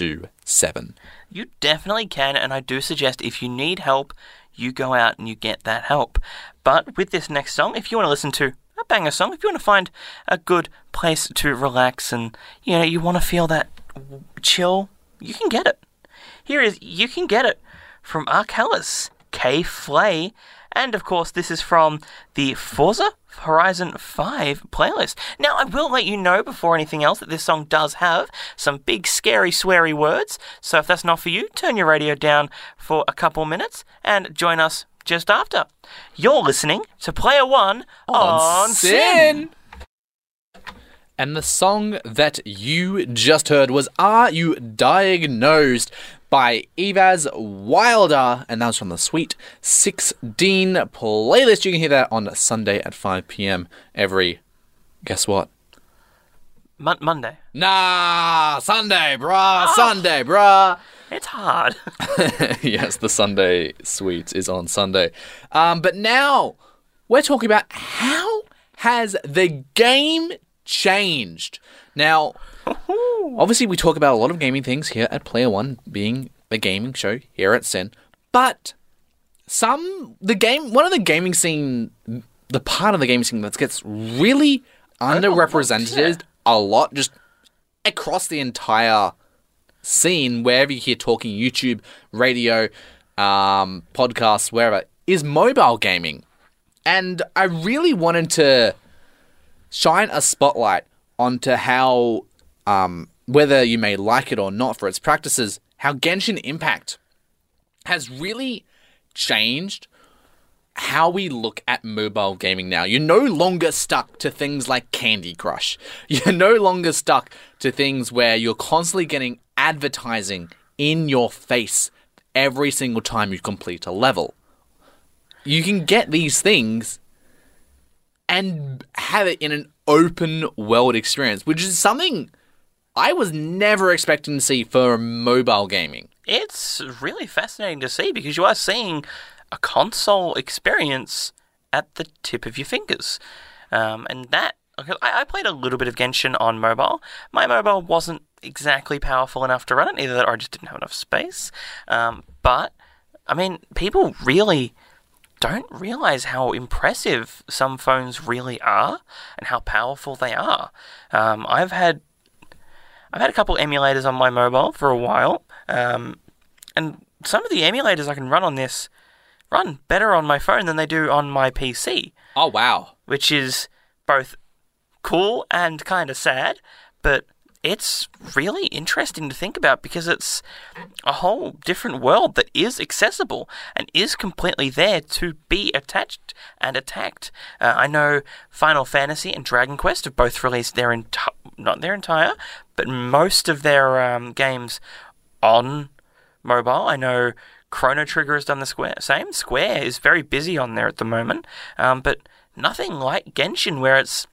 Speaker 3: 184 527.
Speaker 2: You definitely can, and I do suggest if you need help, you go out and you get that help. But with this next song, if you want to listen to a banger song, if you want to find a good place to relax and you know you want to feel that chill, you can get it. Here is You Can Get It from Arcellus, K Flay, and of course this is from the Forza Horizon 5 playlist. Now I will let you know before anything else that this song does have some big scary sweary words, so if that's not for you, turn your radio down for a couple minutes and join us just after. You're listening to Player One on, SYN.
Speaker 3: And the song that you just heard was Are You Diagnosed by Evaz Wilder, and that was from the Sweet 16 playlist. You can hear that on Sunday at 5 p.m. every, guess what?
Speaker 2: Mon- Monday.
Speaker 3: Nah, Sunday, bruh, Sunday, bruh.
Speaker 2: It's hard.
Speaker 3: yes, the Sunday Sweets is on Sunday. Um, but now we're talking about how has the game changed? Now, obviously, we talk about a lot of gaming things here at Player One, being the gaming show here at SYN. But some the game, one of the gaming scene, the part of the gaming scene that gets really underrepresented a lot, just across the entire scene, wherever you hear talking, YouTube, radio, um, podcasts, wherever, is mobile gaming. And I really wanted to shine a spotlight onto how, um, whether you may like it or not for its practices, how Genshin Impact has really changed how we look at mobile gaming now. You're no longer stuck to things like Candy Crush. You're no longer stuck to things where you're constantly getting advertising in your face every single time you complete a level. You can get these things and have it in an open world experience, which is something I was never expecting to see for mobile gaming.
Speaker 2: it's really fascinating to see because you are seeing a console experience at the tip of your fingers. Um, and that, I, I played a little bit of Genshin on mobile. My mobile wasn't exactly powerful enough to run it, either that or I just didn't have enough space. Um, but, I mean, people really don't realize how impressive some phones really are and how powerful they are. Um, I've had I've had a couple emulators on my mobile for a while, um, and some of the emulators I can run on this run better on my phone than they do on my PC,
Speaker 3: Oh, wow.
Speaker 2: which is both cool and kind of sad, but it's really interesting to think about because it's a whole different world that is accessible and is completely there to be attached and attacked. Uh, I know Final Fantasy and Dragon Quest have both released their enti- not their entire, but most of their um, games on mobile. I know Chrono Trigger has done the square same. Square is very busy on there at the moment, um, but nothing like Genshin, where it's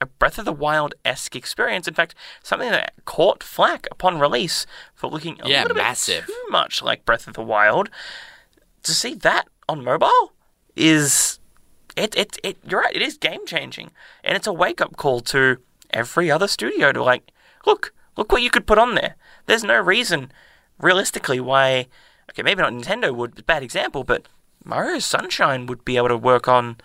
Speaker 2: a Breath of the Wild esque experience. In fact, something that caught flack upon release for looking a
Speaker 3: Yeah,
Speaker 2: little
Speaker 3: massive.
Speaker 2: bit too much like Breath of the Wild. To see that on mobile is it it, it you're right, it is game changing. And it's a wake up call to every other studio to like, look, look what you could put on there. There's no reason, realistically, why okay, maybe not Nintendo would, bad example, but Mario Sunshine would be able to work on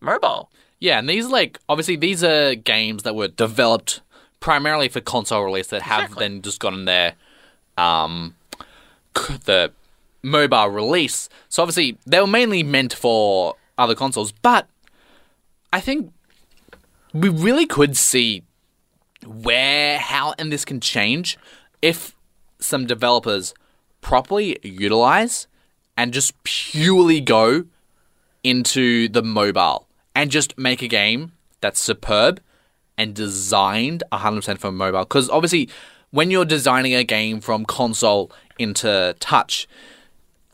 Speaker 2: mobile.
Speaker 3: Yeah, and these like obviously these are games that were developed primarily for console release that have
Speaker 2: Exactly.
Speaker 3: then just gotten their um the mobile release. So obviously they were mainly meant for other consoles, but I think we really could see where how and this can change if some developers properly utilize and just purely go into the mobile and just make a game that's superb and designed 100% for mobile. Because obviously, when you're designing a game from console into touch,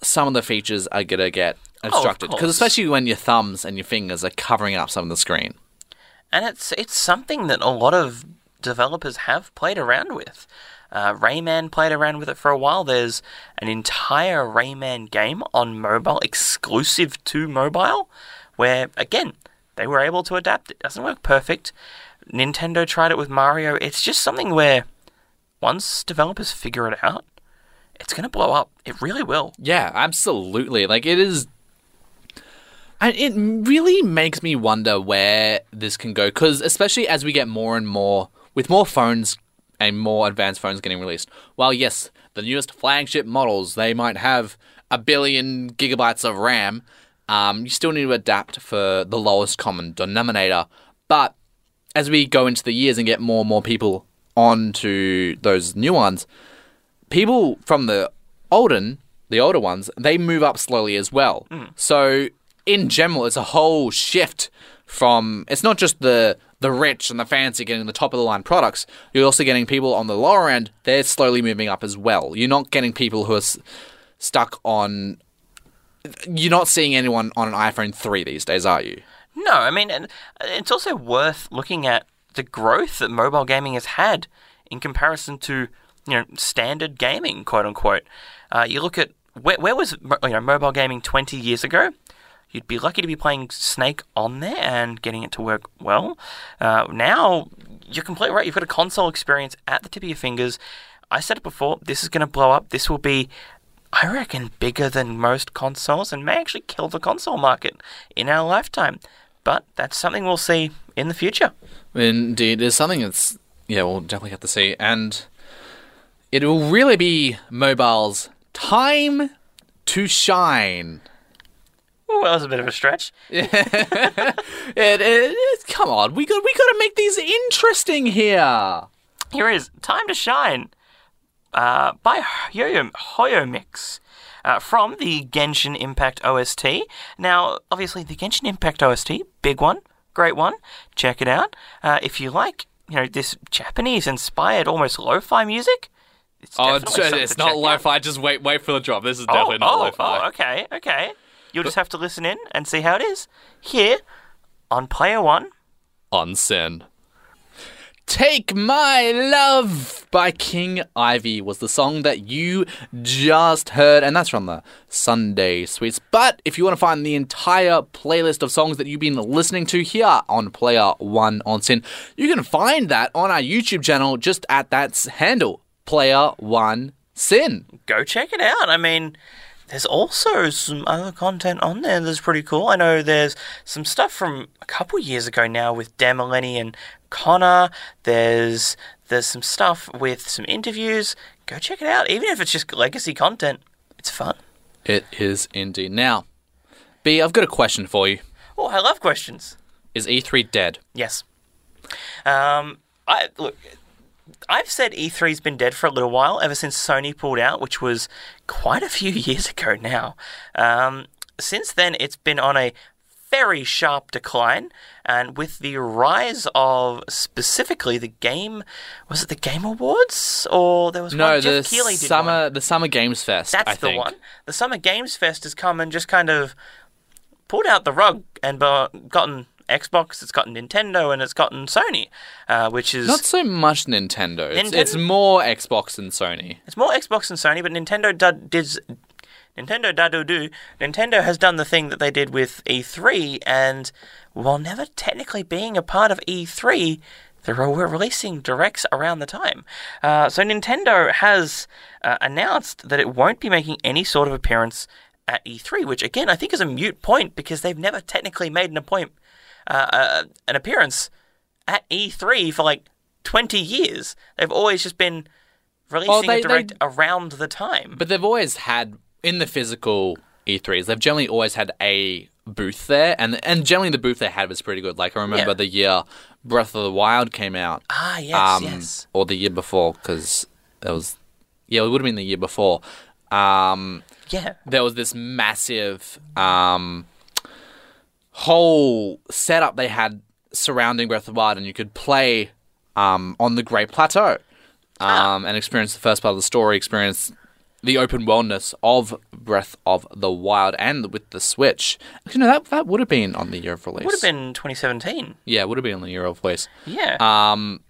Speaker 3: some of the features are going to get oh, obstructed. Because
Speaker 2: course.
Speaker 3: especially when your thumbs and your fingers are covering up some of the screen.
Speaker 2: And it's it's something that a lot of developers have played around with. Uh, Rayman played around with it for a while. There's an entire Rayman game on mobile, exclusive to mobile, where again they were able to adapt. It doesn't work perfect. Nintendo tried it with Mario. It's just something where once developers figure it out, it's going to blow up. It really will.
Speaker 3: Yeah, absolutely. Like it is. And it really makes me wonder where this can go, because especially as we get more and more, with more phones and more advanced phones getting released. While yes, the newest flagship models they might have a billion gigabytes of RAM, um, you still need to adapt for the lowest common denominator. But as we go into the years and get more and more people onto those new ones, people from the olden, the older ones, they move up slowly as well. So in general, it's a whole shift from it's not just the the rich and the fancy getting the top of the line products. You're also getting people on the lower end. They're slowly moving up as well. You're not getting people who are s- stuck on. You're not seeing anyone on an iPhone three these days, are you?
Speaker 2: No, I mean, and it's also worth looking at the growth that mobile gaming has had in comparison to you know standard gaming, quote unquote. Uh, you look at where, where was you know mobile gaming 20 years ago. You'd be lucky to be playing Snake on there and getting it to work well. Uh, now you're completely right. You've got a console experience at the tip of your fingers. I said it before. This is going to blow up. This will be I reckon bigger than most consoles and may actually kill the console market in our lifetime. But that's something we'll see in the future.
Speaker 3: Indeed, it's something that's yeah, we'll definitely have to see, and it will really be mobile's time to shine.
Speaker 2: Ooh, that was a bit of a stretch.
Speaker 3: It, it, it- come on, we got we got to make these interesting here.
Speaker 2: Here is Time to Shine uh, by Yo-Yo HOYO-MiX. Uh, from the Genshin Impact OST. Now, obviously, the Genshin Impact OST, big one, great one. Check it out. Uh, if you like, you know, this Japanese-inspired, almost lo-fi music, it's
Speaker 3: Oh, it's, it's not lo-fi. Just wait, wait for the drop. This is definitely not
Speaker 2: oh,
Speaker 3: lo-fi.
Speaker 2: Oh, okay, okay. You'll just have to listen in and see how it is here on Player One.
Speaker 3: on SYN. Take My Love by King Ivy was the song that you just heard, and that's from the Sunday Sweets. But if you want to find the entire playlist of songs that you've been listening to here on Player One on SYN, you can find that on our YouTube channel just at that handle, Player One SYN.
Speaker 2: Go check it out. I mean, there's also some other content on there that's pretty cool. I know there's some stuff from a couple years ago now with Demeleni and Connor. There's there's some stuff with some interviews. Go check it out. Even if it's just legacy content, it's fun.
Speaker 3: It is indeed. Now, B, I've got a question for you.
Speaker 2: Oh, I love questions.
Speaker 3: Is E3 dead?
Speaker 2: Yes. Um, I look. I've said E3's been dead for a little while, ever since Sony pulled out, which was quite a few years ago now. Um, since then, it's been on a very sharp decline, and with the rise of specifically the game, was it the Game Awards or there was
Speaker 3: No,
Speaker 2: one
Speaker 3: the summer
Speaker 2: one.
Speaker 3: the Summer Games Fest.
Speaker 2: That's
Speaker 3: I
Speaker 2: the
Speaker 3: think.
Speaker 2: one. The Summer Games Fest has come and just kind of pulled out the rug and uh, gotten Xbox, it's gotten Nintendo, and it's gotten Sony, uh, which is
Speaker 3: Not so much Nintendo. It's,
Speaker 2: Nintendo-
Speaker 3: it's more Xbox than Sony.
Speaker 2: it's more Xbox than Sony, but Nintendo did, did Nintendo dado do Nintendo has done the thing that they did with E3, and while never technically being a part of E3, they're releasing directs around the time. Uh, so Nintendo has uh, announced that it won't be making any sort of appearance at E3, which again I think is a mute point because they've never technically made an appoint uh, uh, an appearance at E3 for like 20 years. They've always just been releasing
Speaker 3: they-
Speaker 2: a direct
Speaker 3: they-
Speaker 2: around the time.
Speaker 3: But they've always had in the physical E3s. They've generally always had a booth there, and and generally the booth they had was pretty good. Like I remember
Speaker 2: Yeah.
Speaker 3: the year Breath of the Wild came out,
Speaker 2: ah, yes,
Speaker 3: um,
Speaker 2: yes.
Speaker 3: or the year before, because it was yeah, it would have been the year before. Um,
Speaker 2: Yeah.
Speaker 3: there was this massive um, whole setup they had surrounding Breath of the Wild, and you could play um, on the Great Plateau um, and experience the first part of the story, experience the open worldness of Breath of the Wild, and with the Switch. You know that that would have been on the year of release.
Speaker 2: Would have been 2017.
Speaker 3: yeah, it would have been on the year of release.
Speaker 2: Yeah.
Speaker 3: Um,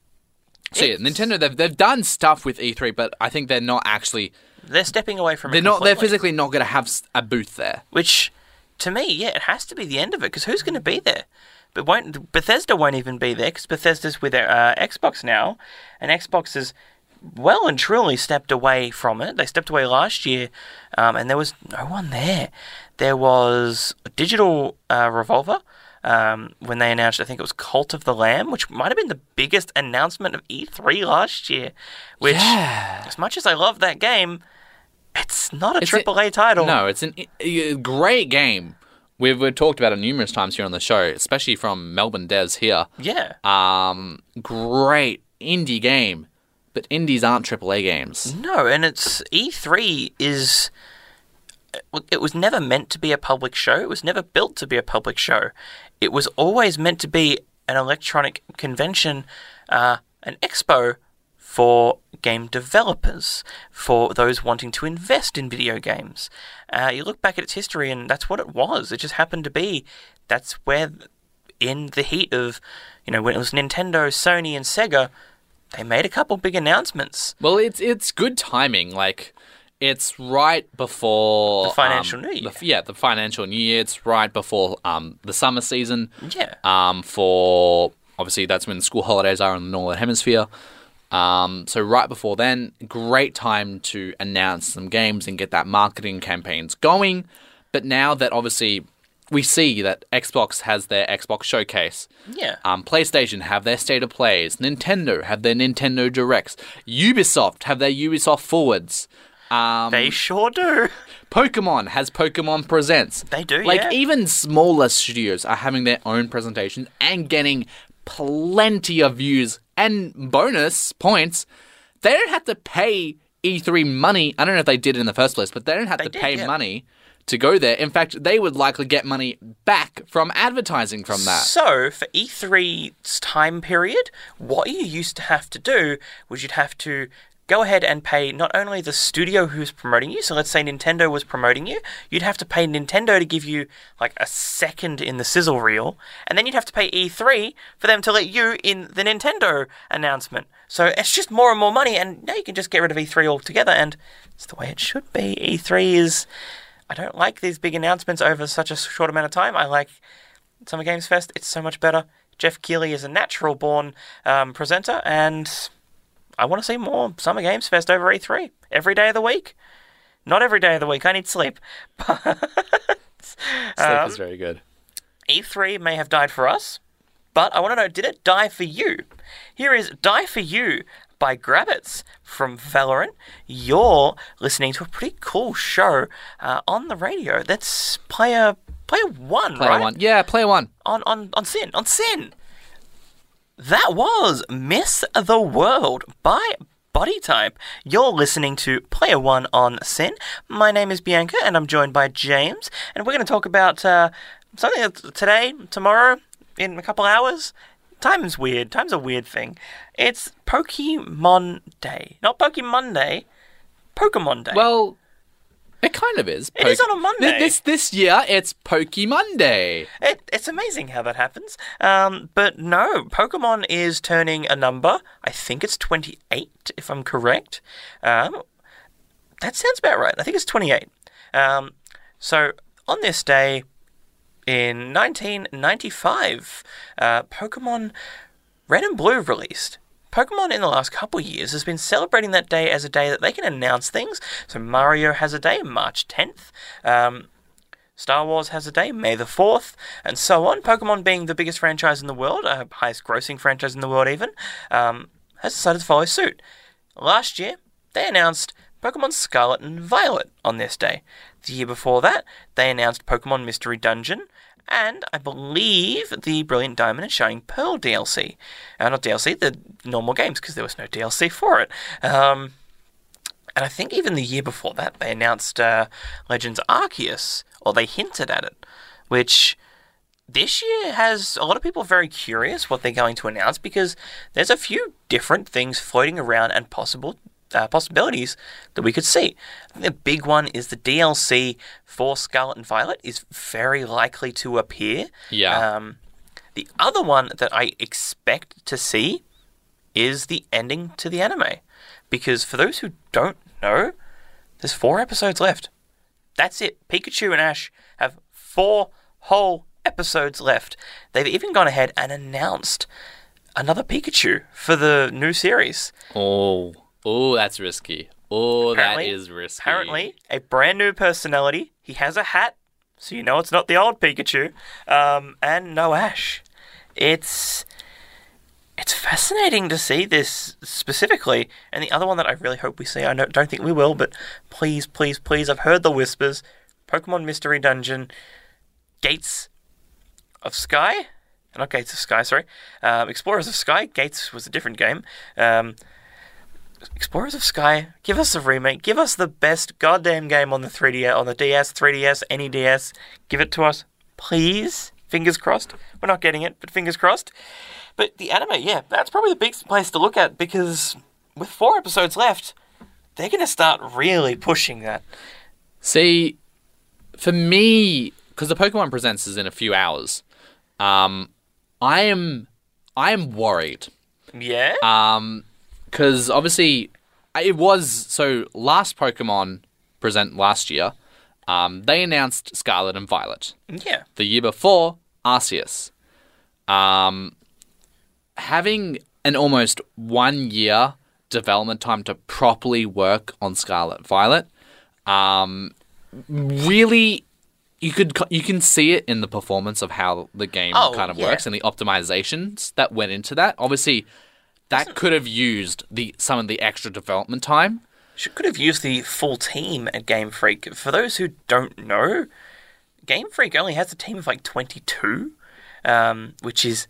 Speaker 3: so yeah,
Speaker 2: It's-
Speaker 3: Nintendo they've they've done stuff with E3, but I think they're not actually
Speaker 2: they're stepping away from
Speaker 3: they're
Speaker 2: it.
Speaker 3: not they're
Speaker 2: completely.
Speaker 3: physically not going to have s- a booth there.
Speaker 2: Which, to me, yeah, it has to be the end of it because who's going to be there? But won't Bethesda won't even be there because Bethesda's with their uh, Xbox now, and Xbox has well and truly stepped away from it. They stepped away last year, um, and there was no one there. There was a digital uh, revolver. Um, when they announced, I think it was Cult of the Lamb, which might have been the biggest announcement of E3 last year. Which,
Speaker 3: Yeah.
Speaker 2: as much as I love that game, it's not a
Speaker 3: It's a-
Speaker 2: triple A title.
Speaker 3: No, it's an, a great game. We've, we've talked about it numerous times here on the show, especially from Melbourne devs here.
Speaker 2: Yeah.
Speaker 3: Um, great indie game, but indies aren't AAA games.
Speaker 2: No, and it's E3 is it was never meant to be a public show. It was never built to be a public show. It was always meant to be an electronic convention, uh, an expo for game developers, for those wanting to invest in video games. Uh, you look back at its history, and that's what it was. It just happened to be. That's where, in the heat of, you know, when it was Nintendo, Sony, and Sega, they made a couple big announcements.
Speaker 3: Well, it's it's good timing. Like it's right before
Speaker 2: The financial
Speaker 3: um,
Speaker 2: new year.
Speaker 3: the- yeah, the financial new year. It's right before um the summer season.
Speaker 2: Yeah.
Speaker 3: Um, for obviously that's when school holidays are in the northern hemisphere. Um, so right before then, great time to announce some games and get that marketing campaigns going. But now that obviously we see that Xbox has their Xbox showcase,
Speaker 2: Yeah.
Speaker 3: um, PlayStation have their state of plays. Nintendo have their Nintendo Directs. Ubisoft have their Ubisoft Forwards. Um,
Speaker 2: they sure do.
Speaker 3: Pokemon has Pokemon Presents.
Speaker 2: They do,
Speaker 3: Like
Speaker 2: yeah.
Speaker 3: even smaller studios are having their own presentations and getting plenty of views and bonus points. They don't have to pay E3 money. I don't know if they did it in the first place, but they don't have to
Speaker 2: did,
Speaker 3: pay
Speaker 2: yeah.
Speaker 3: money to go there. In fact, they would likely get money back from advertising from that.
Speaker 2: So, for E3's time period, what you used to have to do was you'd have to go ahead and pay not only the studio who's promoting you, so let's say Nintendo was promoting you, you'd have to pay Nintendo to give you like a second in the sizzle reel, and then you'd have to pay E3 for them to let you in the Nintendo announcement. So it's just more and more money, and now you can just get rid of E3 altogether, and it's the way it should be. E3 is. I don't like these big announcements over such a short amount of time. I like Summer Games Fest, it's so much better. Geoff Keighley is a natural born um, presenter, and I want to see more Summer Games Fest over E3 every day of the week. Not every day of the week, I need sleep.
Speaker 3: Sleep
Speaker 2: Um,
Speaker 3: is very good.
Speaker 2: E3 may have died for us, but I want to know did it die for you? Here is Die for You by Grabbitz from Valorant. You're listening to a pretty cool show uh, on the radio. That's Player Player One,
Speaker 3: Player
Speaker 2: right?
Speaker 3: one. Yeah, player one.
Speaker 2: on on on SYN on SYN. That was Miss the World by Body Type. You're listening to Player One on SYN. My name is Bianca, and I'm joined by James, and we're going to talk about uh, something that today, tomorrow, in a couple hours. Time's weird. Time's a weird thing. It's Pokemon Day, not Pokemon Day. Pokemon Day.
Speaker 3: Well, it kind of is.
Speaker 2: It is on a Monday.
Speaker 3: Th- This this year, it's Pokey Monday.
Speaker 2: It, it's amazing how that happens. Um, but no, Pokemon is turning a number. I think it's 28, if I'm correct. Um, that sounds about right. I think it's 28. Um, so on this day in 1995, uh, Pokemon Red and Blue released. Pokemon in the last couple years has been celebrating that day as a day that they can announce things. So Mario has a day, March 10th. Um, Star Wars has a day, May the 4th, and so on. Pokemon being the biggest franchise in the world, uh, highest grossing franchise in the world even, um, has decided to follow suit. Last year, they announced Pokemon Scarlet and Violet on this day. The year before that, they announced Pokemon Mystery Dungeon, and I believe the Brilliant Diamond and Shining Pearl DLC. Uh, not DLC, the normal games, because there was no DLC for it. Um, and I think even the year before that, they announced uh, Legends Arceus, or they hinted at it, which this year has a lot of people very curious what they're going to announce because there's a few different things floating around and possible uh, possibilities that we could see. The big one is the DLC for Scarlet and Violet is very likely to appear.
Speaker 3: Yeah.
Speaker 2: Um, the other one that I expect to see is the ending to the anime. Because for those who don't know, there's four episodes left. That's it. Pikachu and Ash have four whole episodes left. They've even gone ahead and announced another Pikachu for the new series.
Speaker 3: Oh, oh, that's risky. Oh, that is risky.
Speaker 2: Apparently, a brand new personality. He has a hat, so you know it's not the old Pikachu. Um, and no Ash. It's it's fascinating to see this specifically. And the other one that I really hope we see, I don't think we will, but please, please, please, I've heard the whispers. Pokemon Mystery Dungeon, Gates of Sky, not Gates of Sky, sorry, um, Explorers of Sky. Gates was a different game. Um, Explorers of Sky, give us a remake. Give us the best goddamn game on the 3DS, on the DS, 3DS, any DS. Give it to us, please. Fingers crossed. We're not getting it, but fingers crossed. But the anime, yeah, that's probably the big place to look at because with four episodes left, they're going to start really pushing that.
Speaker 3: See, for me, because the Pokemon Presents is in a few hours, um, I am I am worried.
Speaker 2: Yeah?
Speaker 3: Um, because obviously it was so last Pokemon Present last year. Um, they announced Scarlet and Violet.
Speaker 2: yeah.
Speaker 3: The year before, Arceus. Um, having an almost one year development time to properly work on Scarlet Violet, um, really, you could you can see it in the performance of how the game
Speaker 2: Oh,
Speaker 3: kind of
Speaker 2: yeah.
Speaker 3: works and the optimizations that went into that. Obviously, that could have used the some of the extra development time.
Speaker 2: She could have used the full team at Game Freak. For those who don't know, Game Freak only has a team of like 22, um, which is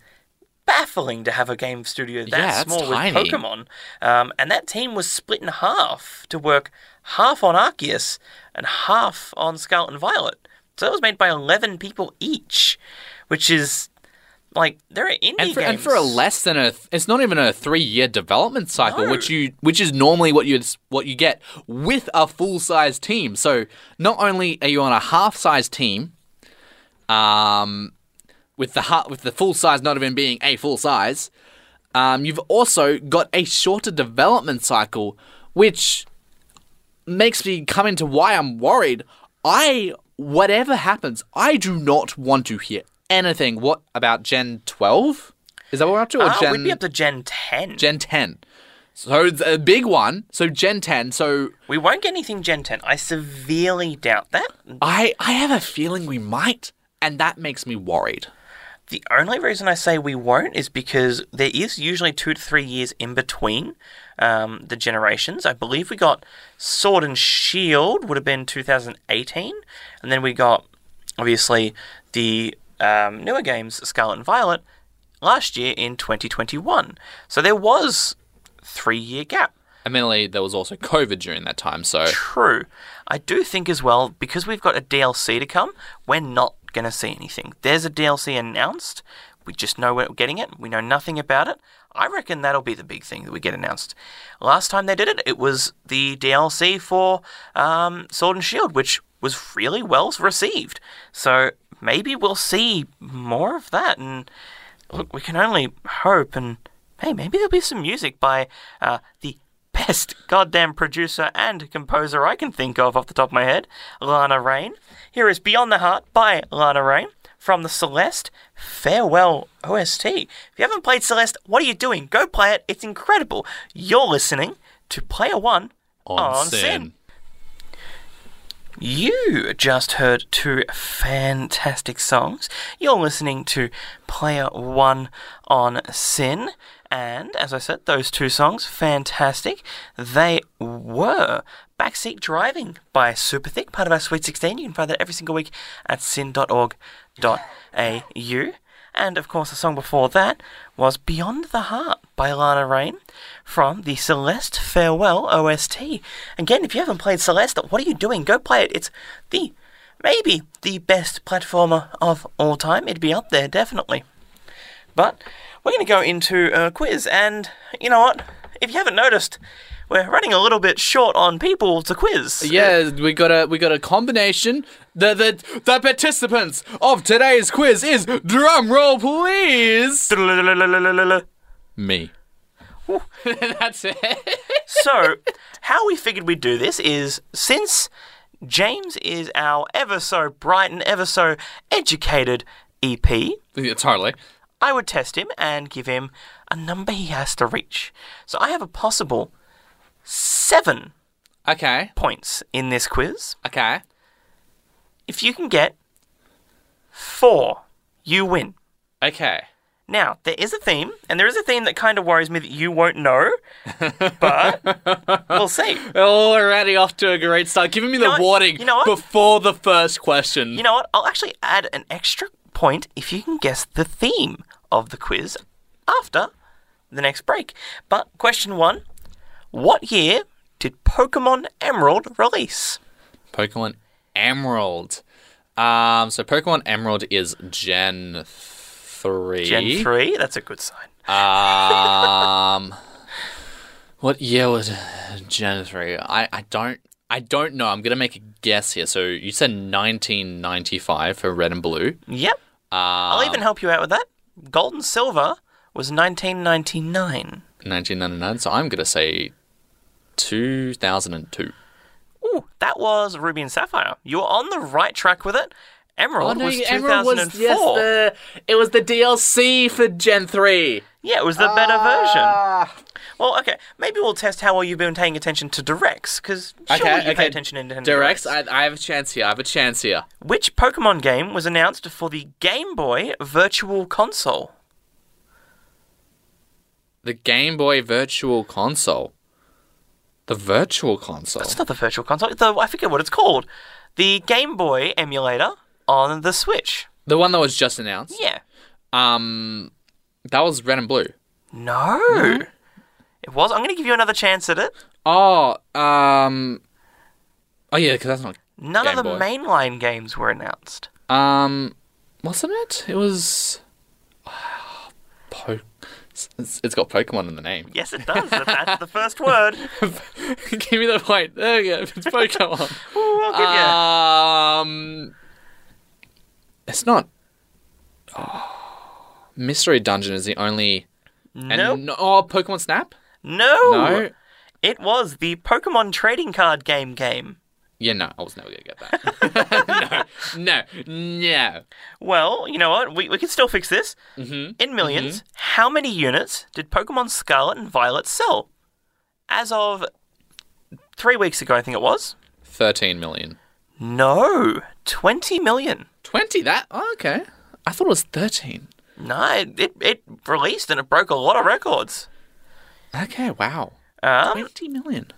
Speaker 2: baffling to have a game studio that
Speaker 3: Yeah,
Speaker 2: small
Speaker 3: tiny.
Speaker 2: with Pokemon. Um, and that team was split in half to work half on Arceus and half on Scarlet and Violet. So that was made by 11 people each, which is like there are indie
Speaker 3: And for,
Speaker 2: games.
Speaker 3: and for a less than a, it's not even a three-year development cycle,
Speaker 2: No.
Speaker 3: which you, which is normally what you what you get with a full-size team. So not only are you on a half-size team, um, with the ha- with the full size not even being a full size, um, you've also got a shorter development cycle, which makes me come into why I'm worried. I whatever happens, I do not want to hear anything. What about Gen 12? Is that what we're up to? Or
Speaker 2: Ah,
Speaker 3: Gen,
Speaker 2: we'd be up to Gen 10.
Speaker 3: Gen 10. So the big one. So Gen 10. So
Speaker 2: we won't get anything Gen 10. I severely doubt that.
Speaker 3: I I have a feeling we might, and that makes me worried.
Speaker 2: The only reason I say we won't is because there is usually two to three years in between um, the generations. I believe we got Sword and Shield would have been 2018, and then we got obviously the um, newer games Scarlet and Violet last year in 2021. So there was three year gap.
Speaker 3: Admittedly, there was also COVID during that time, so
Speaker 2: True. I do think as well, because we've got a DLC to come, we're not going to see anything. There's a DLC announced. We just know we're getting it. We know nothing about it. I reckon that'll be the big thing that we get announced. Last time they did it, it was the DLC for um, Sword and Shield, which was really well received. So maybe we'll see more of that. And look, we can only hope. And hey, maybe there'll be some music by uh, the best goddamn producer and composer I can think of off the top of my head, Lena Raine. Here is Beyond the Heart by Lena Raine from the Celeste Farewell OST. If you haven't played Celeste, what are you doing? Go play it. It's incredible. You're listening to Player One
Speaker 3: on,
Speaker 2: on
Speaker 3: SYN.
Speaker 2: SYN. You just heard two fantastic songs. You're listening to Player One on SYN. And as I said, those two songs, fantastic. They were Backseat Driving by Super Thick, part of our Sweet 16. You can find that every single week at syn.org.au. And of course, the song before that was Beyond the Heart by Lena Raine from the Celeste Farewell OST. Again, if you haven't played Celeste, what are you doing? Go play it. It's the maybe the best platformer of all time. It'd be up there, definitely. But we're going to go into a quiz, and you know what? If you haven't noticed, we're running a little bit short on people to quiz.
Speaker 3: Yeah, we got a we got a combination. The the the participants of today's quiz is drum roll, please. Me. That's it.
Speaker 2: so, how we figured we'd do this is since James is our ever so bright and ever so educated EP,
Speaker 3: totally.
Speaker 2: I would test him and give him a number he has to reach. So, I have a possible seven
Speaker 3: Okay.
Speaker 2: points in this quiz.
Speaker 3: Okay.
Speaker 2: If you can get four, you win.
Speaker 3: Okay.
Speaker 2: Now, there is a theme, and there is a theme that kind of worries me that you won't know, but we'll see.
Speaker 3: Already off to a great start. Giving me
Speaker 2: know
Speaker 3: the
Speaker 2: what?
Speaker 3: warning
Speaker 2: You know what?
Speaker 3: before the first question.
Speaker 2: You know what? I'll actually add an extra point if you can guess the theme of the quiz after the next break. But question one What year did Pokemon Emerald release?
Speaker 3: Pokemon Emerald. Um, so Pokemon Emerald is Gen three.
Speaker 2: Gen 3? That's a good sign.
Speaker 3: Um, what year was Gen three? I, I don't I don't know. I'm gonna make a guess here. So you said 1995 for Red and Blue.
Speaker 2: Yep. I'll
Speaker 3: Um,
Speaker 2: even help you out with that. Gold and Silver was 1999.
Speaker 3: 1999. So I'm gonna say 2002.
Speaker 2: Ooh, that was Ruby and Sapphire. You were on the right track with it. Emerald oh, was 2004.
Speaker 3: the it was the DLC for Gen three.
Speaker 2: Yeah, it was the better ah. version. Well, okay, maybe we'll test how well you've been paying attention to directs, because surely
Speaker 3: Okay,
Speaker 2: you
Speaker 3: okay.
Speaker 2: pay attention in Nintendo
Speaker 3: Directs.
Speaker 2: Directs.
Speaker 3: I, I have a chance here. I have a chance here.
Speaker 2: Which Pokemon game was announced for the Game Boy Virtual Console?
Speaker 3: The Game Boy Virtual Console. The Virtual Console.
Speaker 2: It's not the Virtual Console. The, I forget what it's called. The Game Boy emulator on the Switch.
Speaker 3: The one that was just announced.
Speaker 2: Yeah.
Speaker 3: Um, that was Red and Blue.
Speaker 2: No. It was. I'm going to give you another chance at it.
Speaker 3: Oh, um, oh yeah, because that's not.
Speaker 2: None
Speaker 3: Game
Speaker 2: of the
Speaker 3: Boy.
Speaker 2: mainline games were announced.
Speaker 3: Um, wasn't it? It was. Po- it's, it's got Pokemon in the name.
Speaker 2: Yes, it does. That- That's the first word.
Speaker 3: Give me the point. There we go. It's Pokemon.
Speaker 2: Ooh, I'll give you.
Speaker 3: um, it's not. Oh, Mystery Dungeon is the only. And
Speaker 2: Nope.
Speaker 3: no, oh, Pokemon Snap.
Speaker 2: No.
Speaker 3: No.
Speaker 2: It was the Pokemon trading card game game.
Speaker 3: Yeah, no, I was never gonna get that. no, no, no.
Speaker 2: Well, you know what? We, we can still fix this. Mm-hmm. In 1000000s how many units did Pokemon Scarlet and Violet sell? As of three weeks ago, I think it was.
Speaker 3: Thirteen million.
Speaker 2: No, 20 million.
Speaker 3: Twenty. That oh, okay. I thought it was thirteen.
Speaker 2: No, it, it, it released and it broke a lot of records.
Speaker 3: Okay, wow.
Speaker 2: Um,
Speaker 3: Twenty million.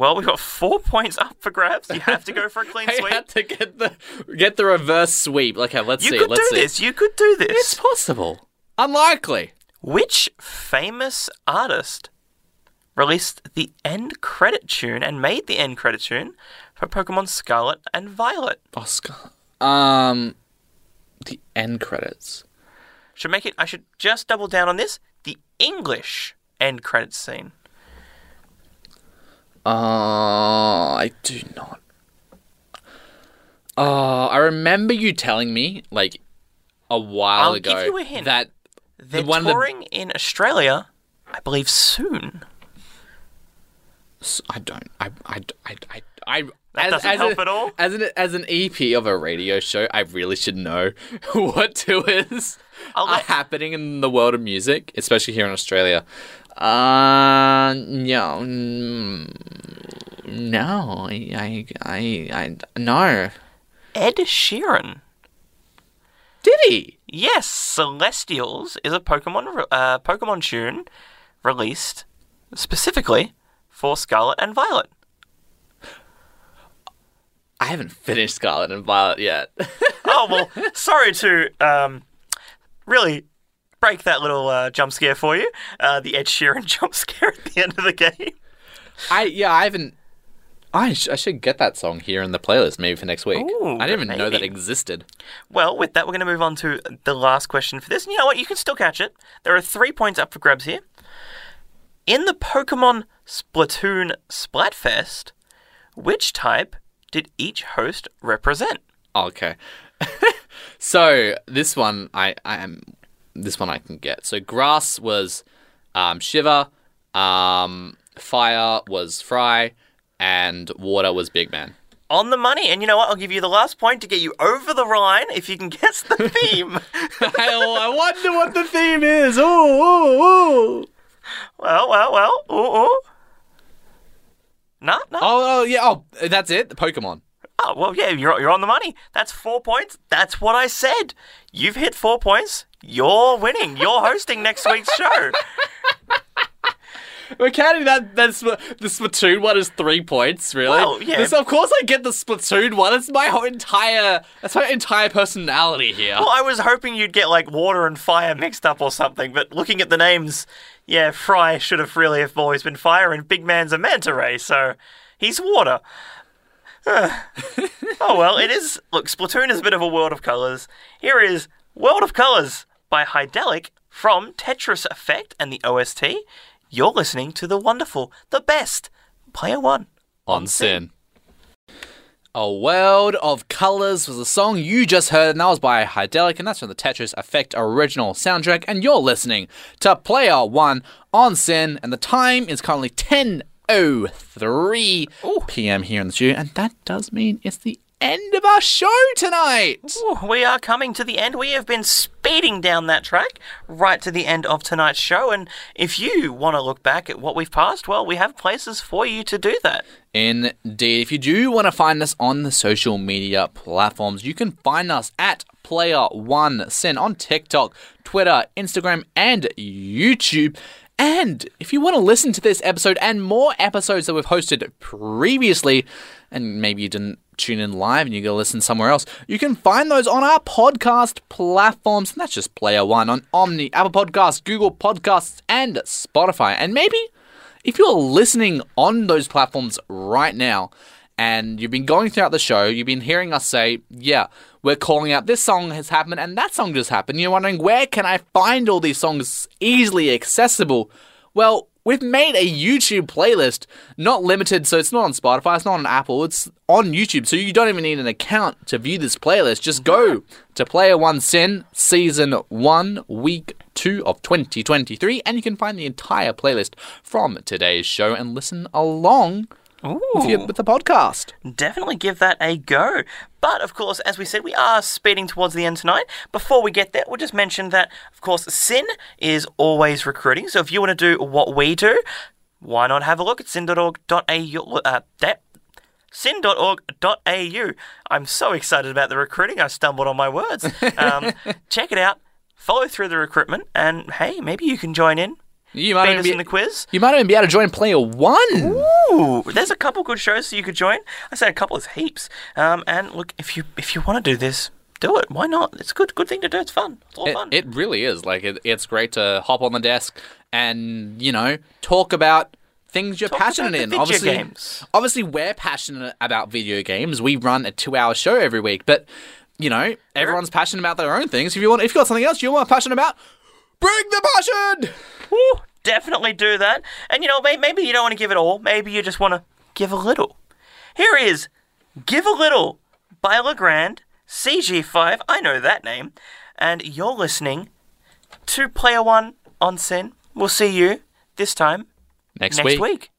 Speaker 2: Well, we've got four points up for grabs. You have to go for a clean
Speaker 3: I
Speaker 2: sweep.
Speaker 3: had to get the get the reverse sweep. Okay, let's
Speaker 2: You
Speaker 3: see.
Speaker 2: could
Speaker 3: let's
Speaker 2: do
Speaker 3: see.
Speaker 2: this. You could do this.
Speaker 3: It's possible. Unlikely.
Speaker 2: Which famous artist released the end credit tune and made the end credit tune for Pokemon Scarlet and Violet?
Speaker 3: Oscar. Um, the end credits.
Speaker 2: Should make it. I should just double down on this. The English end credits scene.
Speaker 3: Uh, I do not. Uh, I remember you telling me like a while
Speaker 2: I'll
Speaker 3: ago
Speaker 2: give you a hint.
Speaker 3: that
Speaker 2: They're
Speaker 3: one of the-
Speaker 2: touring in Australia, I believe, soon.
Speaker 3: S- I don't. I. I. I. I. I
Speaker 2: That doesn't help
Speaker 3: a-
Speaker 2: at all?
Speaker 3: As an as an EP of a radio show, I really should know what tours
Speaker 2: I'll
Speaker 3: are
Speaker 2: let-
Speaker 3: happening in the world of music, especially here in Australia. Uh, no, mm, no, I, I, I, I, no.
Speaker 2: Ed Sheeran.
Speaker 3: Did he?
Speaker 2: Yes, Celestials is a Pokemon uh, Pokemon tune released specifically for Scarlet and Violet.
Speaker 3: I haven't finished Scarlet and Violet yet.
Speaker 2: Oh well, sorry to um, really break that little uh, jump scare for you. Uh, the Ed Sheeran jump scare at the end of the game.
Speaker 3: I yeah, I haven't. I, sh- I should get that song here in the playlist maybe for next week.
Speaker 2: Ooh,
Speaker 3: I didn't even know that existed.
Speaker 2: Well, with that, we're going to move on to the last question for this. And you know what? You can still catch it. There are three points up for grabs here. In the Pokemon Splatoon Splatfest, which type did each host represent?
Speaker 3: Okay. so this one I I am this one I can get. So grass was um, Shiver, um, fire was Fry, and water was Big Man.
Speaker 2: On the money. And you know what? I'll give you the last point to get you over the line if you can guess the theme.
Speaker 3: oh, I wonder what the theme is. Oh, oh, oh.
Speaker 2: well, well, well. Ooh, ooh. No, no.
Speaker 3: Oh, oh, yeah. Oh, that's it. The Pokemon.
Speaker 2: Oh, well, yeah, you're, you're on the money. That's four points. That's what I said. You've hit four points. You're winning. You're hosting next week's show.
Speaker 3: We're counting that. That's the Splatoon one is three points. Really?
Speaker 2: Well, yeah.
Speaker 3: This- of course, I get the Splatoon one. It's my whole entire. That's my entire personality here.
Speaker 2: Well, I was hoping you'd get like water and fire mixed up or something, but looking at the names, yeah, Fry should have really have always been fire, and Big Man's a manta ray, so he's water. Oh well, it is. Look, Splatoon is a bit of a world of colors. Here is World of Colors by Hydelic from Tetris Effect and the OST. You're listening to the wonderful, the best, Player One.
Speaker 3: on SYN. A World of Colors was the song you just heard, and that was by Hydelic, and that's from the Tetris Effect original soundtrack. And you're listening to Player One on SYN, and the time is currently 10:03 p.m. here in the studio, and that does mean it's the end of our show tonight.
Speaker 2: Ooh, we are coming to the end. We have been speeding down that track right to the end of tonight's show. And if you want to look back at what we've passed, well, we have places for you to do that.
Speaker 3: Indeed. If you do want to find us on the social media platforms, you can find us at Player One SYN on TikTok, Twitter, Instagram, and YouTube. And if you want to listen to this episode and more episodes that we've hosted previously, and maybe you didn't tune in live and you go listen somewhere else, you can find those on our podcast platforms. And that's just Player One on Omny, Apple Podcasts, Google Podcasts, and Spotify. And maybe if you're listening on those platforms right now and you've been going throughout the show, you've been hearing us say, yeah, we're calling out this song has happened and that song just happened. You're wondering, where can I find all these songs easily accessible? Well, we've made a YouTube playlist, not limited, so it's not on Spotify, it's not on Apple, it's on YouTube, so you don't even need an account to view this playlist. Just go to Player One SYN Season 1, Week 2 of 2023, and you can find the entire playlist from today's show and listen along with, your, with the podcast.
Speaker 2: Definitely give that a go. But of course, as we said, we are speeding towards the end tonight. Before we get there, we'll just mention that, of course, SYN is always recruiting. So if you want to do what we do, why not have a look at syn.org.au? Uh, that, syn.org.au. I'm so excited about the recruiting, I stumbled on my words. Um, check it out, follow through the recruitment, and hey, maybe you can join in.
Speaker 3: You might, even be,
Speaker 2: in the quiz.
Speaker 3: you might even be able to join Player One.
Speaker 2: Ooh, there's a couple good shows that you could join. I say a couple is heaps. Um, and look, if you if you want to do this, do it. Why not? It's a good good thing to do. It's fun. It's all
Speaker 3: It,
Speaker 2: fun.
Speaker 3: it really is. Like, it, it's great to hop on the desk and, you know, talk about things you're
Speaker 2: Talk
Speaker 3: passionate in.
Speaker 2: video
Speaker 3: obviously,
Speaker 2: games.
Speaker 3: obviously, we're passionate about video games. We run a two-hour show every week, but you know, everyone's passionate about their own things. If you want, if you've got something else you want passionate about, bring the passion.
Speaker 2: Woo, definitely do that. And you know, maybe you don't want to give it all. Maybe you just want to give a little. Here is "Give a Little" by Legrand, CG5. I know that name. And you're listening to Player One on SYN. We'll see you this time
Speaker 3: Next,
Speaker 2: next
Speaker 3: week.
Speaker 2: week.